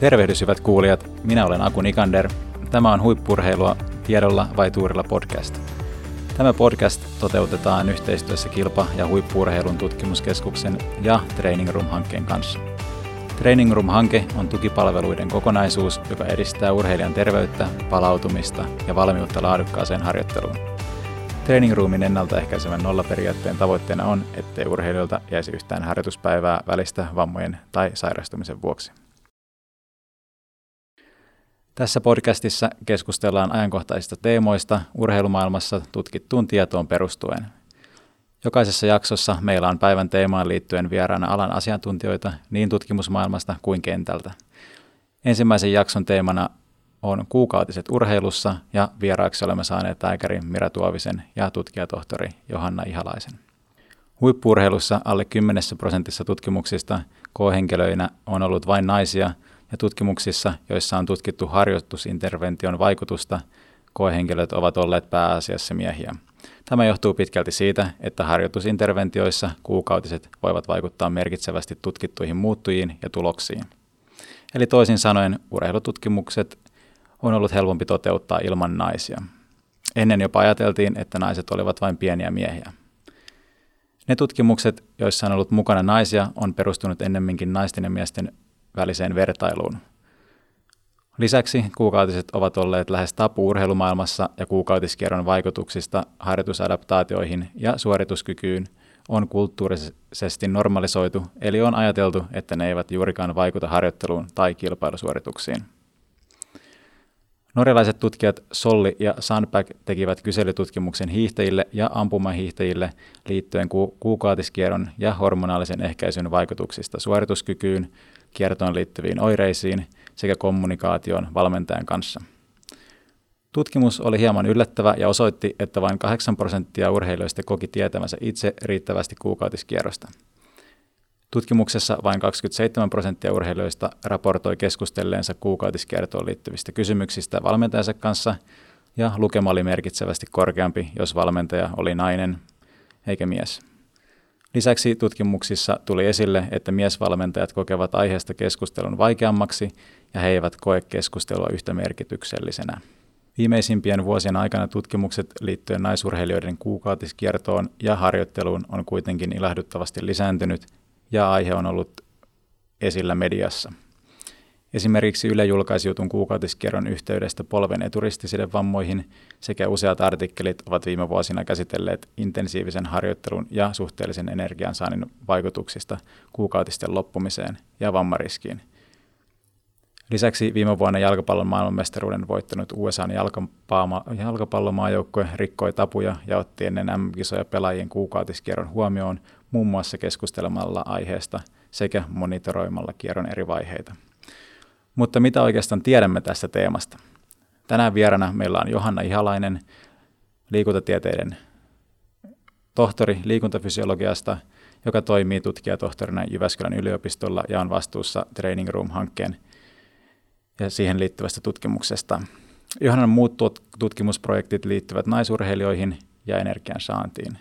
Tervehdys hyvät kuulijat, minä olen Aku Nikander. Tämä on Huippurheilua tiedolla vai tuurilla podcast. Tämä podcast toteutetaan yhteistyössä Kilpa- ja huippurheilun tutkimuskeskuksen ja Training Room-hankkeen kanssa. Training Room-hanke on tukipalveluiden kokonaisuus, joka edistää urheilijan terveyttä, palautumista ja valmiutta laadukkaaseen harjoitteluun. Training Roomin ennaltaehkäisevän nollaperiaatteen tavoitteena on, ettei urheilijoilta jäisi yhtään harjoituspäivää välistä vammojen tai sairastumisen vuoksi. Tässä podcastissa keskustellaan ajankohtaisista teemoista urheilumaailmassa tutkittuun tietoon perustuen. Jokaisessa jaksossa meillä on päivän teemaan liittyen vieraana alan asiantuntijoita niin tutkimusmaailmasta kuin kentältä. Ensimmäisen jakson teemana on kuukautiset urheilussa ja vieraaksi olemme saaneet lääkäri Mira Tuovisen ja tutkijatohtori Johanna Ihalaisen. Huippuurheilussa alle 10 prosentissa tutkimuksista K-henkilöinä on ollut vain naisia – ja tutkimuksissa, joissa on tutkittu harjoitusintervention vaikutusta, koehenkilöt ovat olleet pääasiassa miehiä. Tämä johtuu pitkälti siitä, että harjoitusinterventioissa kuukautiset voivat vaikuttaa merkitsevästi tutkittuihin muuttujiin ja tuloksiin. Eli toisin sanoen urheilututkimukset on ollut helpompi toteuttaa ilman naisia. Ennen jopa ajateltiin, että naiset olivat vain pieniä miehiä. Ne tutkimukset, joissa on ollut mukana naisia, on perustunut ennemminkin naisten ja miesten väliseen vertailuun. Lisäksi kuukautiset ovat olleet lähes tapu urheilumaailmassa ja kuukautiskierron vaikutuksista harjoitusadaptaatioihin ja suorituskykyyn on kulttuurisesti normalisoitu, eli on ajateltu, että ne eivät juurikaan vaikuta harjoitteluun tai kilpailusuorituksiin. Norjalaiset tutkijat Solli ja Sandback tekivät kyselytutkimuksen hiihtäjille ja ampumahiihtäjille liittyen ku- kuukautiskierron ja hormonaalisen ehkäisyn vaikutuksista suorituskykyyn, kiertoon liittyviin oireisiin sekä kommunikaation valmentajan kanssa. Tutkimus oli hieman yllättävä ja osoitti, että vain 8 prosenttia urheilijoista koki tietämänsä itse riittävästi kuukautiskierrosta. Tutkimuksessa vain 27 prosenttia urheilijoista raportoi keskustelleensa kuukautiskiertoon liittyvistä kysymyksistä valmentajansa kanssa, ja lukema oli merkitsevästi korkeampi, jos valmentaja oli nainen eikä mies. Lisäksi tutkimuksissa tuli esille, että miesvalmentajat kokevat aiheesta keskustelun vaikeammaksi ja he eivät koe keskustelua yhtä merkityksellisenä. Viimeisimpien vuosien aikana tutkimukset liittyen naisurheilijoiden kuukautiskiertoon ja harjoitteluun on kuitenkin ilahduttavasti lisääntynyt ja aihe on ollut esillä mediassa. Esimerkiksi Yle julkaisi jutun kuukautiskierron yhteydestä polven vammoihin sekä useat artikkelit ovat viime vuosina käsitelleet intensiivisen harjoittelun ja suhteellisen energiansaannin vaikutuksista kuukautisten loppumiseen ja vammariskiin. Lisäksi viime vuonna jalkapallon maailmanmestaruuden voittanut USAn jalkapallomaajoukkue rikkoi tapuja ja otti ennen M-kisoja pelaajien kuukautiskierron huomioon muun muassa keskustelemalla aiheesta sekä monitoroimalla kierron eri vaiheita. Mutta mitä oikeastaan tiedämme tästä teemasta? Tänään vierana meillä on Johanna Ihalainen, liikuntatieteiden tohtori liikuntafysiologiasta, joka toimii tutkijatohtorina Jyväskylän yliopistolla ja on vastuussa Training Room-hankkeen ja siihen liittyvästä tutkimuksesta. Johannan muut tutkimusprojektit liittyvät naisurheilijoihin ja energian saantiin.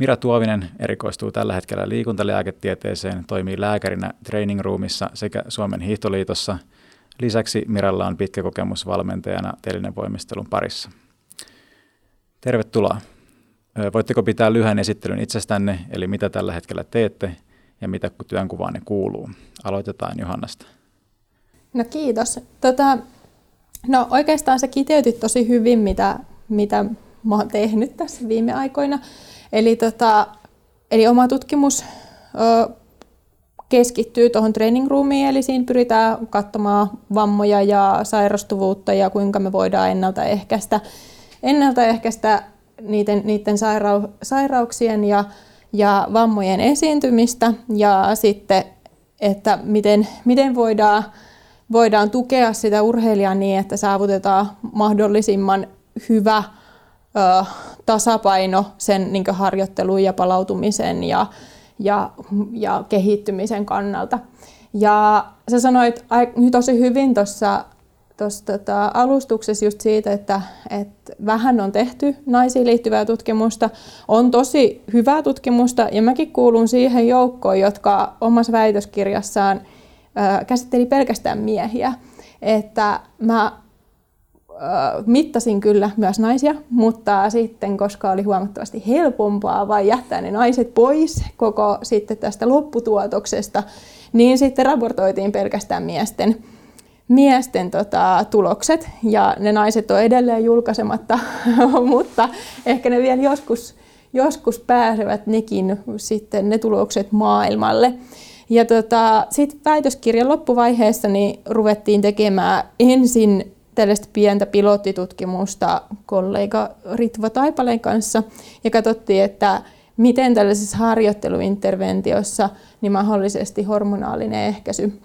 Mira Tuovinen erikoistuu tällä hetkellä liikuntalääketieteeseen, toimii lääkärinä Training Roomissa sekä Suomen hiihtoliitossa. Lisäksi Miralla on pitkä kokemus valmentajana telinevoimistelun parissa. Tervetuloa. Voitteko pitää lyhyen esittelyn itsestänne, eli mitä tällä hetkellä teette ja mitä työnkuvaanne kuuluu? Aloitetaan Johannasta. No kiitos. Tota, no oikeastaan se kiteytit tosi hyvin, mitä, mitä mä oon tehnyt tässä viime aikoina. Eli, tota, eli oma tutkimus ö, keskittyy tuohon training roomiin, eli siinä pyritään katsomaan vammoja ja sairastuvuutta ja kuinka me voidaan ennaltaehkäistä, ennaltaehkäistä niiden, niiden sairau, sairauksien ja, ja vammojen esiintymistä ja sitten, että miten, miten voidaan, voidaan tukea sitä urheilijaa niin, että saavutetaan mahdollisimman hyvä ö, tasapaino sen niin harjoittelun ja palautumisen ja, ja, ja kehittymisen kannalta. Ja sä sanoit tosi hyvin tuossa tota, alustuksessa just siitä, että, että vähän on tehty naisiin liittyvää tutkimusta. On tosi hyvää tutkimusta ja mäkin kuulun siihen joukkoon, jotka omassa väitöskirjassaan käsitteli pelkästään miehiä. Että mä mittasin kyllä myös naisia, mutta sitten, koska oli huomattavasti helpompaa vai jättää ne naiset pois koko sitten tästä lopputuotoksesta, niin sitten raportoitiin pelkästään miesten, miesten tota, tulokset. Ja ne naiset on edelleen julkaisematta, mutta ehkä ne vielä joskus, joskus pääsevät nekin sitten ne tulokset maailmalle. Ja tota, sitten väitöskirjan loppuvaiheessa niin ruvettiin tekemään ensin tällaista pientä pilottitutkimusta kollega Ritva Taipaleen kanssa ja katsottiin, että miten tällaisessa harjoitteluinterventiossa niin mahdollisesti hormonaalinen ehkäisy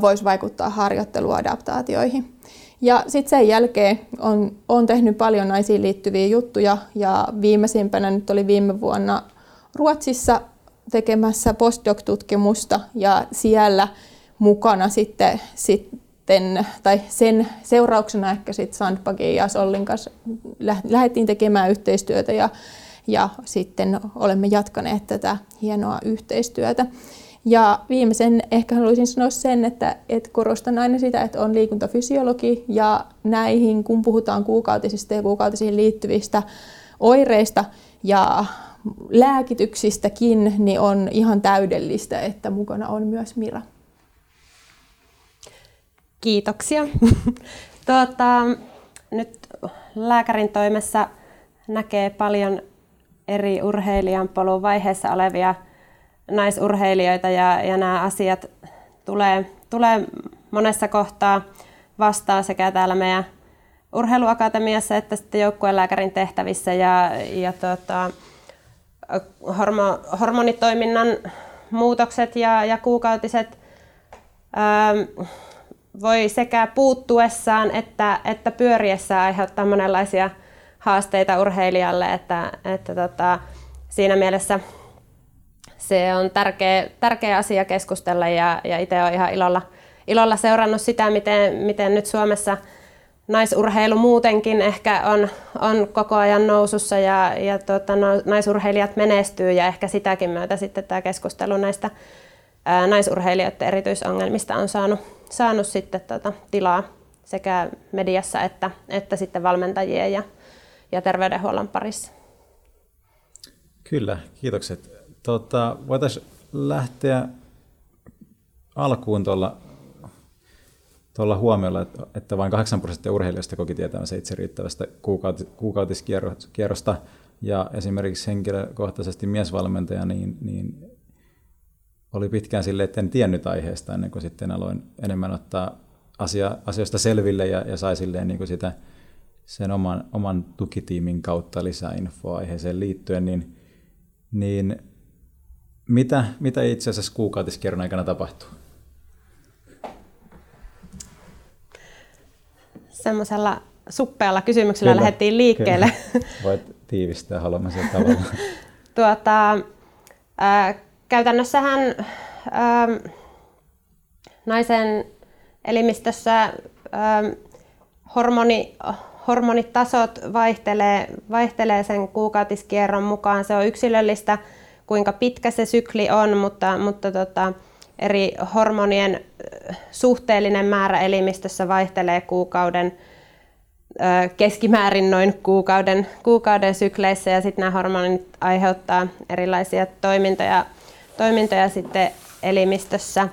voisi vaikuttaa harjoitteluadaptaatioihin. Ja sitten sen jälkeen on, on tehnyt paljon naisiin liittyviä juttuja ja viimeisimpänä nyt oli viime vuonna Ruotsissa tekemässä postdoc-tutkimusta ja siellä mukana sitten, sitten tai sen seurauksena ehkä sitten Sandbagin ja Sollin kanssa lähdettiin tekemään yhteistyötä ja, ja sitten olemme jatkaneet tätä hienoa yhteistyötä. Ja viimeisen ehkä haluaisin sanoa sen, että, että korostan aina sitä, että on liikuntafysiologi ja näihin, kun puhutaan kuukautisista ja kuukautisiin liittyvistä oireista ja lääkityksistäkin, niin on ihan täydellistä, että mukana on myös Mira. Kiitoksia. tuota, nyt lääkärin toimessa näkee paljon eri urheilijan polun vaiheessa olevia naisurheilijoita ja, ja nämä asiat tulee, tulee monessa kohtaa vastaan sekä täällä meidän urheiluakatemiassa että sitten joukkuelääkärin tehtävissä ja, ja tota, hormo, hormonitoiminnan muutokset ja, ja kuukautiset ää, voi sekä puuttuessaan että, että pyöriessään aiheuttaa monenlaisia haasteita urheilijalle, että, että tota, siinä mielessä se on tärkeä, tärkeä asia keskustella ja, ja itse olen ihan ilolla, ilolla seurannut sitä, miten, miten nyt Suomessa naisurheilu muutenkin ehkä on, on koko ajan nousussa ja, ja tota, no, naisurheilijat menestyy ja ehkä sitäkin myötä sitten tämä keskustelu näistä naisurheilijoiden erityisongelmista on saanut, saanut sitten tota, tilaa sekä mediassa että, että sitten valmentajien ja, ja terveydenhuollon parissa. Kyllä, kiitokset. Tota, Voitaisiin lähteä alkuun tuolla tuolla huomiolla, että, vain 8 prosenttia urheilijoista koki tietämänsä itse riittävästä kuukautis, kuukautiskierrosta, ja esimerkiksi henkilökohtaisesti miesvalmentaja, niin, niin oli pitkään sille, että en tiennyt aiheesta ennen kuin sitten aloin enemmän ottaa asia, asioista selville ja, ja sai silleen niin kuin sitä sen oman, oman tukitiimin kautta lisää infoa aiheeseen liittyen, niin, niin mitä, mitä itse asiassa kuukautiskierron aikana tapahtuu? Semmoisella suppealla kysymyksellä kyllä, lähdettiin liikkeelle. Kyllä. Voit tiivistää haluamasella tavalla. tuota, ää, käytännössähän ää, naisen elimistössä ää, hormoni, hormonitasot vaihtelee, vaihtelee sen kuukautiskierron mukaan. Se on yksilöllistä kuinka pitkä se sykli on, mutta, mutta tota, eri hormonien suhteellinen määrä elimistössä vaihtelee kuukauden keskimäärin noin kuukauden, kuukauden sykleissä ja sitten nämä hormonit aiheuttaa erilaisia toimintoja, toimintoja sitten elimistössä.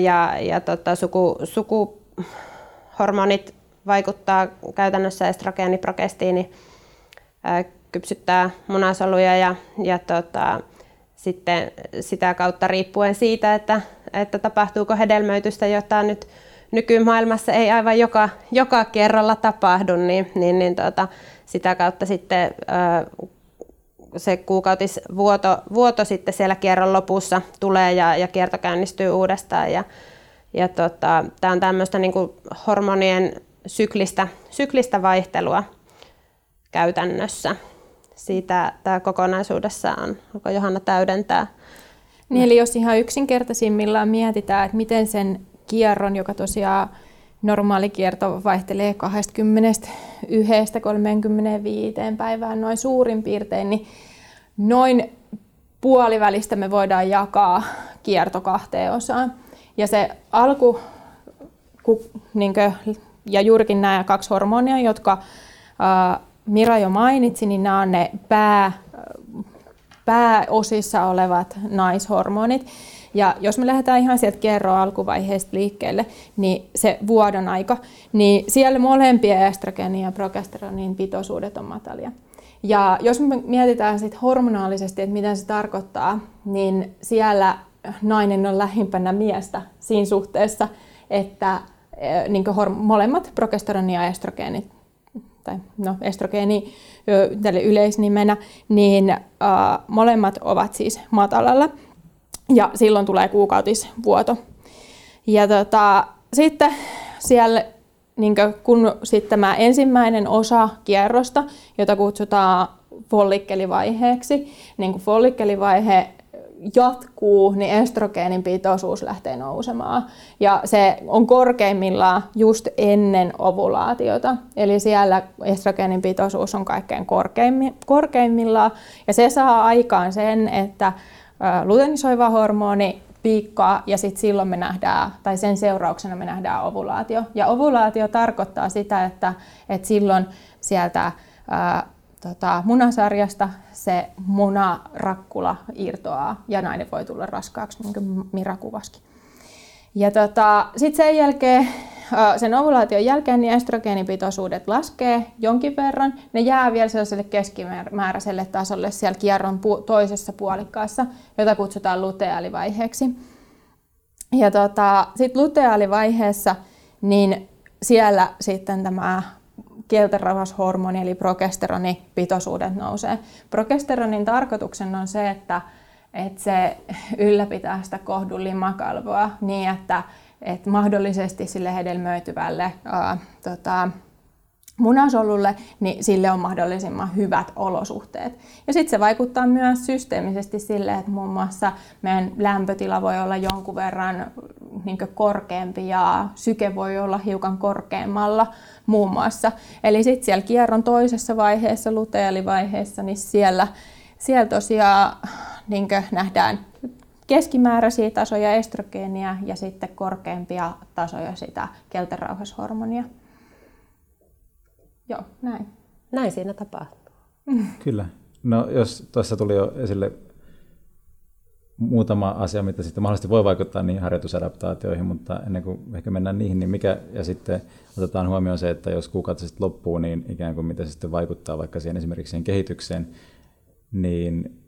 Ja, ja tota, suku, sukuhormonit vaikuttaa käytännössä estrogeeni, progestiini kypsyttää munasoluja ja, ja tota, sitten sitä kautta riippuen siitä, että, että tapahtuuko hedelmöitystä, jota nyt nykymaailmassa ei aivan joka, joka kerralla tapahdu, niin, niin, niin tota, sitä kautta sitten ö, se kuukautisvuoto vuoto sitten siellä kierron lopussa tulee ja, ja kierto käynnistyy uudestaan. Ja, ja tota, tämä on tämmöistä niin hormonien syklistä, syklistä vaihtelua käytännössä siitä tämä kokonaisuudessaan. Onko Johanna täydentää? Niin, eli jos ihan yksinkertaisimmillaan mietitään, että miten sen kierron, joka tosiaan normaali kierto vaihtelee 21-35 päivään noin suurin piirtein, niin noin puolivälistä me voidaan jakaa kierto kahteen osaan. Ja se alku, ku, niin kuin, ja juurikin nämä kaksi hormonia, jotka ää, Mira jo mainitsi, niin nämä on ne pää, pääosissa olevat naishormonit. Ja jos me lähdetään ihan sieltä kerro alkuvaiheesta liikkeelle, niin se vuodon aika, niin siellä molempien estrogenin ja progesteronin pitoisuudet on matalia. Ja jos me mietitään sit hormonaalisesti, että mitä se tarkoittaa, niin siellä nainen on lähimpänä miestä siinä suhteessa, että eh, niin molemmat progesteroni ja estrogeenit, tai no estrogeeni tälle yleisnimenä, niin molemmat ovat siis matalalla ja silloin tulee kuukautisvuoto. Ja tota, sitten siellä niin kun sitten tämä ensimmäinen osa kierrosta, jota kutsutaan follikkelivaiheeksi, niin kun follikkelivaihe jatkuu, niin estrogeenin pitoisuus lähtee nousemaan. Ja se on korkeimmillaan just ennen ovulaatiota. Eli siellä estrogeenin pitoisuus on kaikkein korkeimmillaan. Ja se saa aikaan sen, että luteinisoiva hormoni piikkaa ja sitten silloin me nähdään, tai sen seurauksena me nähdään ovulaatio. Ja ovulaatio tarkoittaa sitä, että, että silloin sieltä ää, tota, munasarjasta se munarakkula irtoaa ja nainen voi tulla raskaaksi, niin kuin Mira kuvaskin. Ja tota, sitten sen jälkeen, sen ovulaation jälkeen niin estrogeenipitoisuudet laskee jonkin verran. Ne jää vielä sellaiselle keskimääräiselle tasolle siellä kierron toisessa puolikkaassa, jota kutsutaan luteaalivaiheeksi. Ja tota, sitten luteaalivaiheessa, niin siellä sitten tämä kieltenrauhashormoni eli progesteronipitoisuudet nousee. Progesteronin tarkoituksena on se, että, että se ylläpitää sitä kohdun limakalvoa niin, että, että mahdollisesti sille hedelmöityvälle ää, tota, munasolulle, niin sille on mahdollisimman hyvät olosuhteet. Ja sitten se vaikuttaa myös systeemisesti sille, että muun muassa meidän lämpötila voi olla jonkun verran niin korkeampi ja syke voi olla hiukan korkeammalla muun muassa. Eli sitten siellä kierron toisessa vaiheessa, lutealivaiheessa, niin siellä, siellä tosiaan niin nähdään keskimääräisiä tasoja estrogeenia ja sitten korkeampia tasoja sitä keltarauhashormonia. Joo, näin. Näin siinä tapahtuu. Kyllä. No jos tuossa tuli jo esille muutama asia, mitä sitten mahdollisesti voi vaikuttaa niihin harjoitusadaptaatioihin, mutta ennen kuin ehkä mennään niihin, niin mikä, ja sitten otetaan huomioon se, että jos kuukausi sitten loppuu, niin ikään kuin mitä se sitten vaikuttaa vaikka siihen esimerkiksi siihen kehitykseen, niin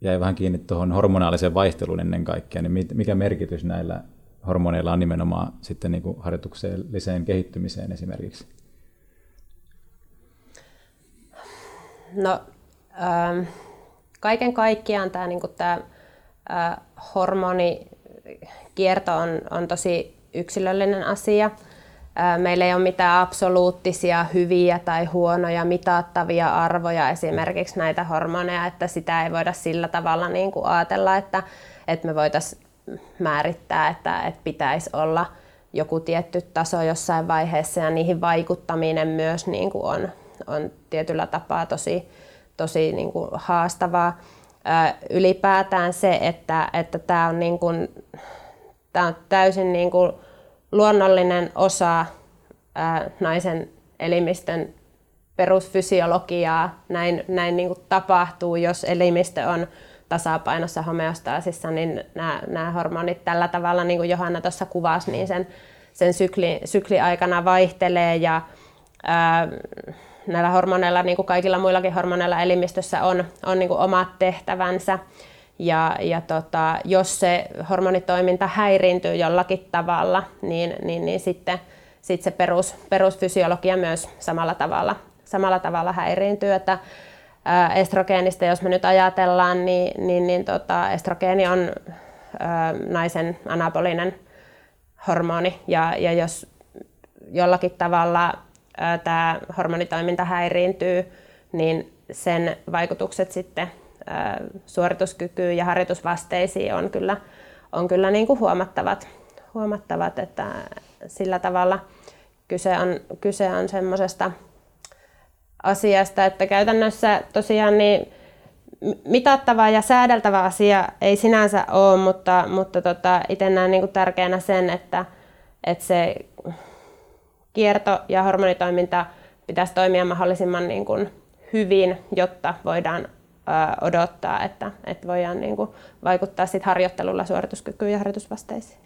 jäi vähän kiinni tuohon hormonaaliseen vaihteluun ennen kaikkea, niin mikä merkitys näillä hormoneilla on nimenomaan sitten niin kuin harjoitukselliseen kehittymiseen esimerkiksi? No, ähm, kaiken kaikkiaan tämä, niin tämä äh, hormonikierto on, on tosi yksilöllinen asia. Meillä ei ole mitään absoluuttisia hyviä tai huonoja mitattavia arvoja esimerkiksi näitä hormoneja, että sitä ei voida sillä tavalla niin kuin ajatella, että, että me voitaisiin määrittää, että, että pitäisi olla joku tietty taso jossain vaiheessa ja niihin vaikuttaminen myös niin kuin on, on tietyllä tapaa tosi, tosi niin kuin haastavaa. Ylipäätään se, että, että tämä on, niin kuin, tämä on täysin niin kuin luonnollinen osa ää, naisen elimistön perusfysiologiaa. Näin, näin niin kuin tapahtuu, jos elimistö on tasapainossa homeostaasissa, niin nämä, nämä hormonit tällä tavalla, niin kuin Johanna tuossa kuvasi, niin sen, sen sykli, sykli aikana vaihtelee ja ää, näillä hormoneilla, niin kuin kaikilla muillakin hormoneilla elimistössä on, on niin kuin omat tehtävänsä. Ja, ja tota, jos se hormonitoiminta häiriintyy jollakin tavalla, niin, niin, niin sitten sit se perus, perusfysiologia myös samalla tavalla, samalla tavalla häiriintyy. Että, estrogeenista, jos me nyt ajatellaan, niin, niin, niin tota, estrogeeni on naisen anabolinen hormoni. Ja, ja jos jollakin tavalla tämä hormonitoiminta häiriintyy, niin sen vaikutukset sitten suorituskykyyn ja harjoitusvasteisiin on kyllä, on kyllä niin kuin huomattavat, huomattavat, että sillä tavalla kyse on, kyse on semmoisesta asiasta, että käytännössä tosiaan niin mitattava ja säädeltävä asia ei sinänsä ole, mutta, mutta tota, itse näen niin tärkeänä sen, että, että se kierto ja hormonitoiminta pitäisi toimia mahdollisimman niin kuin hyvin, jotta voidaan odottaa, että, että voidaan niin kuin vaikuttaa sit harjoittelulla suorituskykyyn ja harjoitusvasteisiin.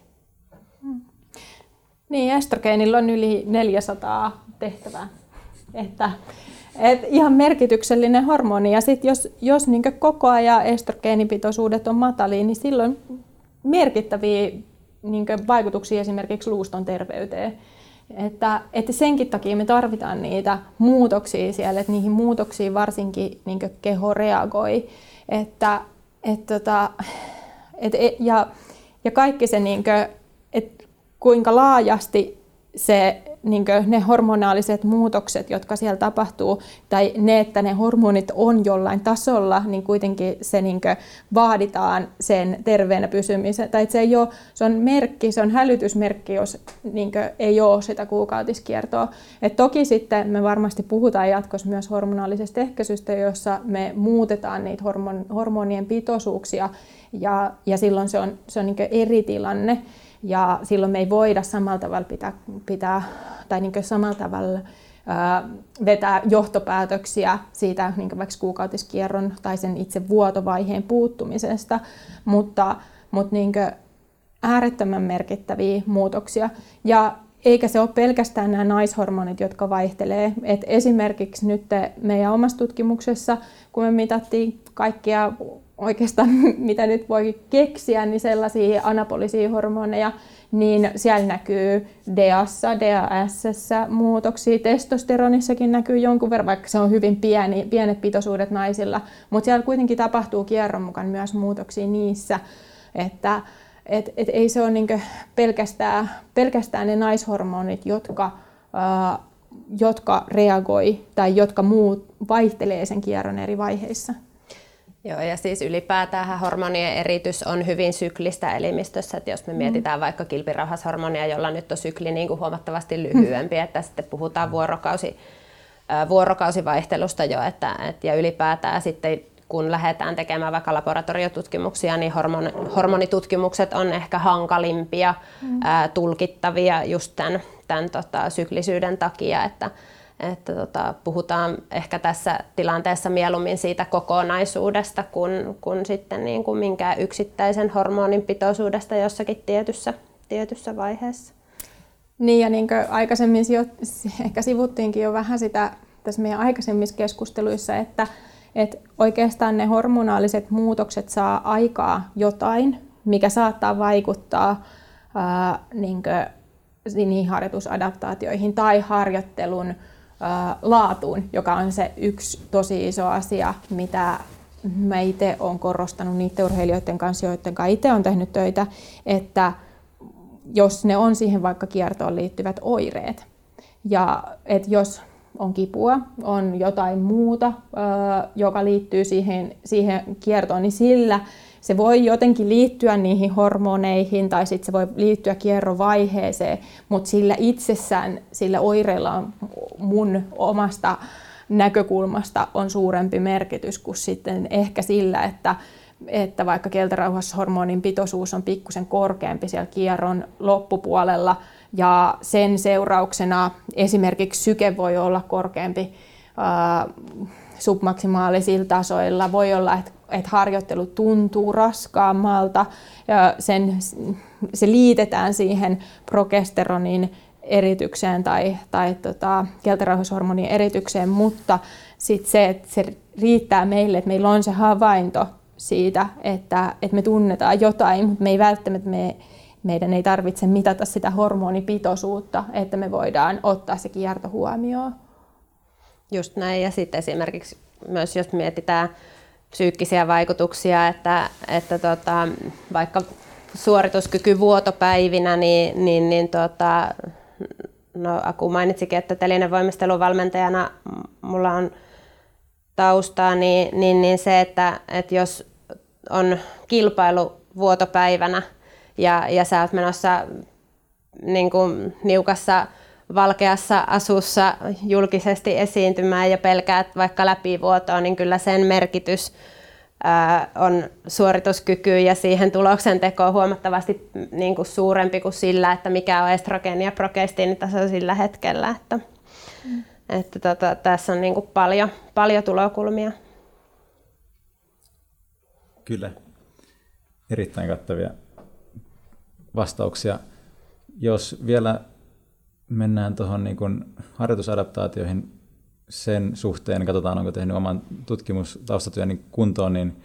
Hmm. Niin, estrogeenilla on yli 400 tehtävää. Että, et ihan merkityksellinen hormoni. Ja sit jos, jos niin koko ajan estrogeenipitoisuudet on matalia, niin silloin merkittäviä niin vaikutuksia esimerkiksi luuston terveyteen. Että, että senkin takia me tarvitaan niitä muutoksia siellä, että niihin muutoksiin varsinkin niin keho reagoi. Että, et, tota, et, et, ja, ja kaikki se, niin kuin, että kuinka laajasti se niin ne hormonaaliset muutokset, jotka siellä tapahtuu, tai ne, että ne hormonit on jollain tasolla, niin kuitenkin se niin vaaditaan sen terveenä pysymisen. Tai se, ei ole, se on merkki, se on hälytysmerkki, jos niin ei ole sitä kuukautiskiertoa. Et toki sitten me varmasti puhutaan jatkossa myös hormonaalisesta ehkäisystä, jossa me muutetaan niitä hormon, hormonien pitoisuuksia, ja, ja silloin se on, se on niin eri tilanne. Ja silloin me ei voida samalla tavalla pitää, pitää tai niin samalla tavalla ää, vetää johtopäätöksiä siitä niin vaikka kuukautiskierron tai sen itse vuotovaiheen puuttumisesta, mutta, mutta niin äärettömän merkittäviä muutoksia. Ja eikä se ole pelkästään nämä naishormonit, jotka vaihtelee. Et esimerkiksi nyt meidän omassa tutkimuksessa, kun me mitattiin kaikkia oikeastaan mitä nyt voi keksiä, niin sellaisia anabolisia hormoneja, niin siellä näkyy DAssa, DASssä muutoksia, testosteronissakin näkyy jonkun verran, vaikka se on hyvin pieni, pienet pitoisuudet naisilla, mutta siellä kuitenkin tapahtuu kierron mukaan myös muutoksia niissä, että et, et ei se ole niinku pelkästään, pelkästään ne naishormonit, jotka, ää, jotka reagoi tai jotka muut vaihtelee sen kierron eri vaiheissa. Joo, ja siis ylipäätään hormonien eritys on hyvin syklistä elimistössä, että jos me mm. mietitään vaikka kilpirauhashormonia, jolla nyt on sykli niin kuin huomattavasti lyhyempi, mm. että sitten puhutaan vuorokausi, vuorokausivaihtelusta jo, että, että, ja ylipäätään sitten kun lähdetään tekemään vaikka laboratoriotutkimuksia, niin hormon, hormonitutkimukset on ehkä hankalimpia mm. ää, tulkittavia just tämän, tämän tota, syklisyyden takia, että, että tota, puhutaan ehkä tässä tilanteessa mieluummin siitä kokonaisuudesta kuin, kuin sitten niin kuin minkään yksittäisen hormonin pitoisuudesta jossakin tietyssä, tietyssä vaiheessa. Niin ja niin kuin aikaisemmin ehkä sivuttiinkin jo vähän sitä tässä meidän aikaisemmissa keskusteluissa, että, että oikeastaan ne hormonaaliset muutokset saa aikaa jotain, mikä saattaa vaikuttaa ää, niin kuin, niihin harjoitusadaptaatioihin tai harjoittelun laatuun, joka on se yksi tosi iso asia, mitä mä itse olen korostanut niiden urheilijoiden kanssa, joiden kanssa itse olen tehnyt töitä, että jos ne on siihen vaikka kiertoon liittyvät oireet, ja että jos on kipua, on jotain muuta, joka liittyy siihen, siihen kiertoon, niin sillä se voi jotenkin liittyä niihin hormoneihin tai sitten se voi liittyä kierrovaiheeseen, mutta sillä itsessään, sillä oireilla on mun omasta näkökulmasta on suurempi merkitys kuin sitten ehkä sillä, että, että vaikka hormonin pitoisuus on pikkusen korkeampi siellä kierron loppupuolella ja sen seurauksena esimerkiksi syke voi olla korkeampi submaksimaalisilla tasoilla. Voi olla, että, että harjoittelu tuntuu raskaammalta ja sen, se liitetään siihen progesteronin eritykseen tai, tai tota, kielterauhashormonin eritykseen, mutta sitten se, että se riittää meille, että meillä on se havainto siitä, että, että me tunnetaan jotain, mutta me ei välttämättä me, meidän ei tarvitse mitata sitä hormonipitoisuutta, että me voidaan ottaa se kierto huomioon. Just näin. Ja sitten esimerkiksi myös jos mietitään psyykkisiä vaikutuksia, että, että tota, vaikka suorituskyky vuotopäivinä, niin, niin, niin tota, no Aku mainitsikin, että telinen voimisteluvalmentajana mulla on taustaa, niin, niin, niin se, että, että jos on kilpailu vuotopäivänä ja, ja sä oot menossa niin kuin niukassa valkeassa asussa julkisesti esiintymään ja pelkäät vaikka läpivuotoa, niin kyllä sen merkitys on suorituskyky ja siihen tuloksen teko huomattavasti niin kuin suurempi kuin sillä, että mikä on estrogeeni ja progestiinitaso sillä hetkellä. Että, mm. että tota, tässä on niin kuin paljon, paljon tulokulmia. Kyllä. Erittäin kattavia vastauksia. Jos vielä mennään tuohon niin harjoitusadaptaatioihin sen suhteen, katsotaan onko tehnyt oman tutkimustaustatyön niin kuntoon, niin,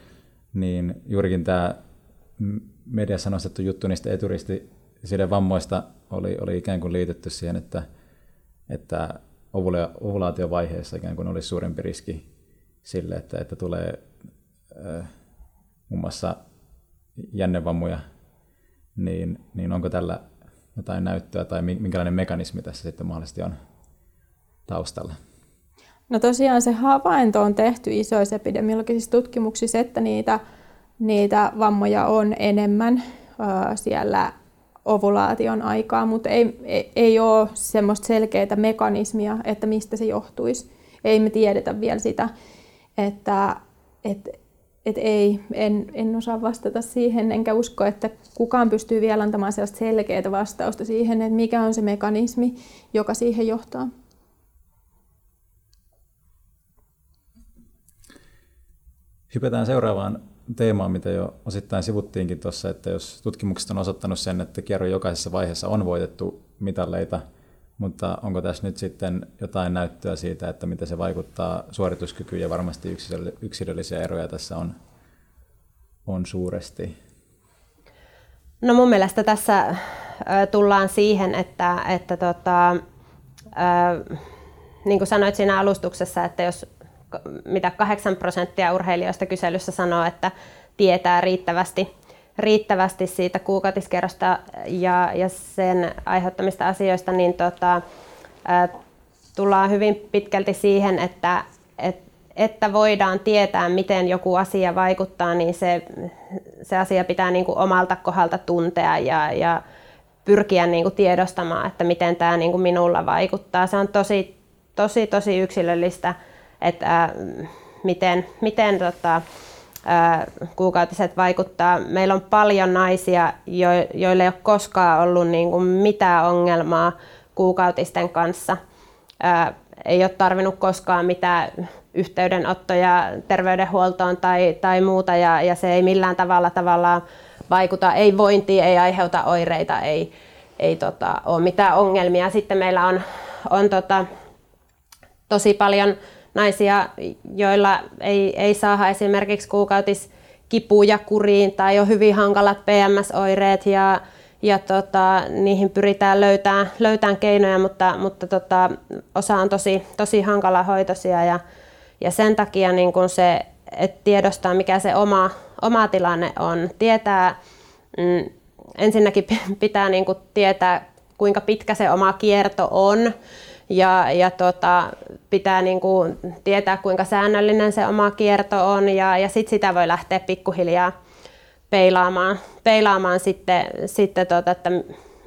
niin juurikin tämä mediassa nostettu juttu niistä eturistisiden vammoista oli, oli ikään kuin liitetty siihen, että, että ovulaatiovaiheessa ikään kuin olisi suurempi riski sille, että, että tulee muun muassa jännevammoja, niin, niin onko tällä jotain näyttöä tai minkälainen mekanismi tässä sitten mahdollisesti on taustalla? No tosiaan se havainto on tehty isoissa epidemiologisissa tutkimuksissa, että niitä, niitä vammoja on enemmän siellä ovulaation aikaa, mutta ei, ei, ei ole semmoista selkeää mekanismia, että mistä se johtuisi. Ei me tiedetä vielä sitä, että et, et ei, en, en osaa vastata siihen, enkä usko, että kukaan pystyy vielä antamaan sellaista selkeää vastausta siihen, että mikä on se mekanismi, joka siihen johtaa. Hypätään seuraavaan teemaan, mitä jo osittain sivuttiinkin tuossa, että jos tutkimukset on osoittanut sen, että kierron jokaisessa vaiheessa on voitettu mitalleita, mutta onko tässä nyt sitten jotain näyttöä siitä, että miten se vaikuttaa suorituskykyyn ja varmasti yksilöllisiä eroja tässä on, on suuresti? No mun mielestä tässä tullaan siihen, että, että tota, niin kuin sanoit siinä alustuksessa, että jos mitä 8 prosenttia urheilijoista kyselyssä sanoo, että tietää riittävästi, riittävästi siitä kuukautiskerrosta ja, ja sen aiheuttamista asioista, niin tota, tullaan hyvin pitkälti siihen, että, et, että voidaan tietää, miten joku asia vaikuttaa, niin se, se asia pitää niin kuin omalta kohdalta tuntea ja, ja pyrkiä niin kuin tiedostamaan, että miten tämä niin kuin minulla vaikuttaa. Se on tosi, tosi, tosi yksilöllistä että äh, miten, miten tota, kuukautiset vaikuttaa. Meillä on paljon naisia, jo, joille ei ole koskaan ollut niin kuin mitään ongelmaa kuukautisten kanssa. Ei ole tarvinnut koskaan mitään yhteydenottoja terveydenhuoltoon tai, tai muuta ja, ja se ei millään tavalla tavallaan vaikuta, ei vointiin, ei aiheuta oireita, ei, ei tota, ole mitään ongelmia. Sitten meillä on, on tota, tosi paljon naisia, joilla ei, ei saa esimerkiksi kuukautis kipuja kuriin tai on hyvin hankalat PMS-oireet ja, ja tota, niihin pyritään löytämään, löytämään keinoja, mutta, mutta tota, osa on tosi, tosi hankala hoitoisia ja, ja sen takia niin kun se, että tiedostaa mikä se oma, oma tilanne on, tietää, mm, ensinnäkin pitää niin tietää kuinka pitkä se oma kierto on, ja, ja tota, pitää niin kuin tietää, kuinka säännöllinen se oma kierto on ja, ja sit sitä voi lähteä pikkuhiljaa peilaamaan, peilaamaan sitten, sitten tota, että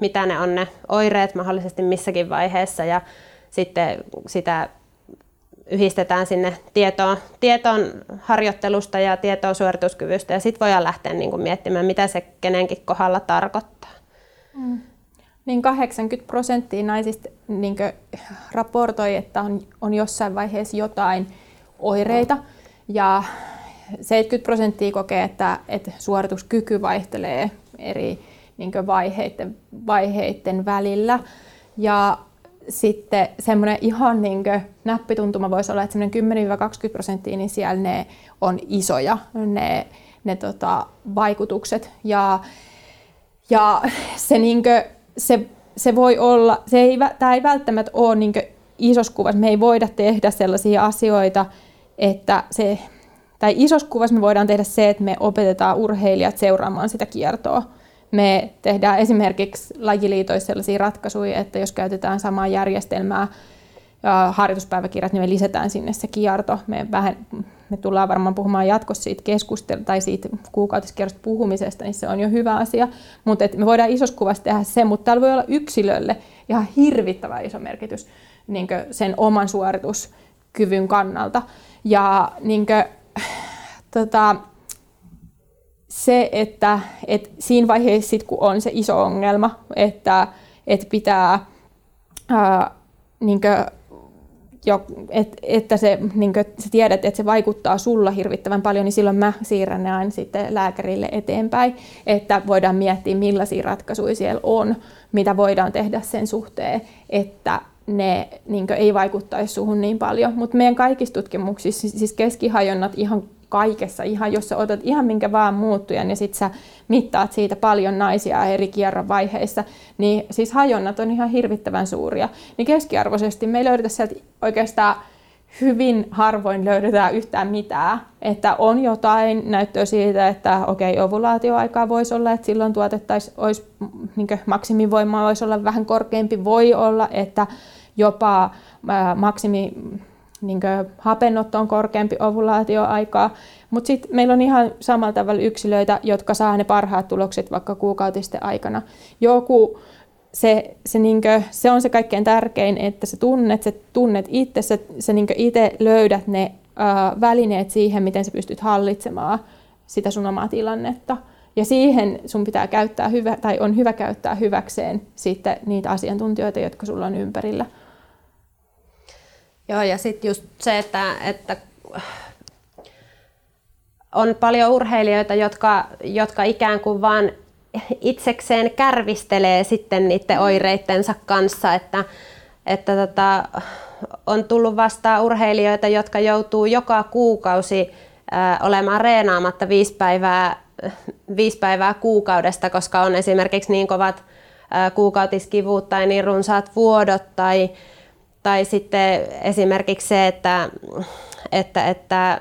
mitä ne on ne oireet mahdollisesti missäkin vaiheessa ja sitten sitä yhdistetään sinne tietoon, tietoon harjoittelusta ja tietoon suorituskyvystä ja sitten voidaan lähteä niin kuin miettimään, mitä se kenenkin kohdalla tarkoittaa. Mm niin 80 prosenttia naisista niin raportoi, että on, on jossain vaiheessa jotain oireita. Ja 70 prosenttia kokee, että, että suorituskyky vaihtelee eri niin vaiheiden, vaiheiden välillä. Ja sitten semmoinen ihan niin näppituntuma voisi olla, että 10-20 prosenttia, niin siellä ne on isoja ne, ne tota, vaikutukset. Ja, ja se niin se, se voi olla, se ei, tämä ei välttämättä ole niin isossa kuvassa, me ei voida tehdä sellaisia asioita, että se, tai isossa kuvassa me voidaan tehdä se, että me opetetaan urheilijat seuraamaan sitä kiertoa. Me tehdään esimerkiksi lajiliitoissa sellaisia ratkaisuja, että jos käytetään samaa järjestelmää harjoituspäiväkirjat, niin me lisätään sinne se kierto. Me, vähän, me tullaan varmaan puhumaan jatkossa siitä keskustelu tai siitä kuukautiskierrosta puhumisesta, niin se on jo hyvä asia. Mutta me voidaan isossa kuvassa tehdä se, mutta täällä voi olla yksilölle ihan hirvittävä iso merkitys niin sen oman suorituskyvyn kannalta. Ja niin kuin, tota, se, että, että siinä vaiheessa, sit, kun on se iso ongelma, että, että pitää ää, niin kuin, jo, et, että se, niin kuin, sä tiedät, että se vaikuttaa sulla hirvittävän paljon, niin silloin mä siirrän ne aina sitten lääkärille eteenpäin, että voidaan miettiä, millaisia ratkaisuja siellä on, mitä voidaan tehdä sen suhteen, että ne niin ei vaikuttaisi suhun niin paljon. Mutta meidän kaikissa tutkimuksissa, siis keskihajonnat ihan kaikessa, ihan jos sä otat ihan minkä vaan muuttujan ja sit sä mittaat siitä paljon naisia eri kierron vaiheissa, niin siis hajonnat on ihan hirvittävän suuria. Niin keskiarvoisesti me ei löydetä sieltä oikeastaan hyvin harvoin löydetään yhtään mitään. Että on jotain näyttöä siitä, että okei, ovulaatioaikaa voisi olla, että silloin tuotettaisiin, olisi, niin maksimivoima voisi olla vähän korkeampi. Voi olla, että jopa maksimi niin hapenotto on korkeampi ovulaatioaikaa, mutta sitten meillä on ihan samalla tavalla yksilöitä, jotka saa ne parhaat tulokset vaikka kuukautisten aikana. Joku, se, se, niinkö, se on se kaikkein tärkein, että sä tunnet, sä tunnet itse, sä, sä niinkö itse löydät ne ää, välineet siihen, miten sä pystyt hallitsemaan sitä sun omaa tilannetta. Ja siihen sun pitää käyttää hyvä, tai on hyvä käyttää hyväkseen sitten niitä asiantuntijoita, jotka sulla on ympärillä. Joo, ja sitten just se, että, että on paljon urheilijoita, jotka, jotka ikään kuin vaan itsekseen kärvistelee sitten niiden oireittensa kanssa, että, että tota, on tullut vastaan urheilijoita, jotka joutuu joka kuukausi ää, olemaan reenaamatta viisi päivää, viisi päivää kuukaudesta, koska on esimerkiksi niin kovat ää, kuukautiskivut tai niin runsaat vuodot tai, tai sitten esimerkiksi se, että, että, että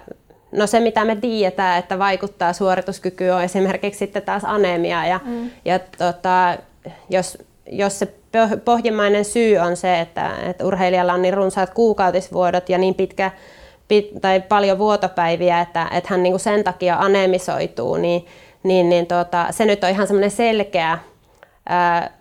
no se mitä me tiedetään, että vaikuttaa suorituskykyyn on esimerkiksi sitten taas anemia. Ja, mm. ja tota, jos, jos se pohjimmainen syy on se, että, että urheilijalla on niin runsaat kuukautisvuodot ja niin pitkä pit, tai paljon vuotopäiviä, että, että hän niin kuin sen takia anemisoituu, niin, niin, niin tota, se nyt on ihan semmoinen selkeä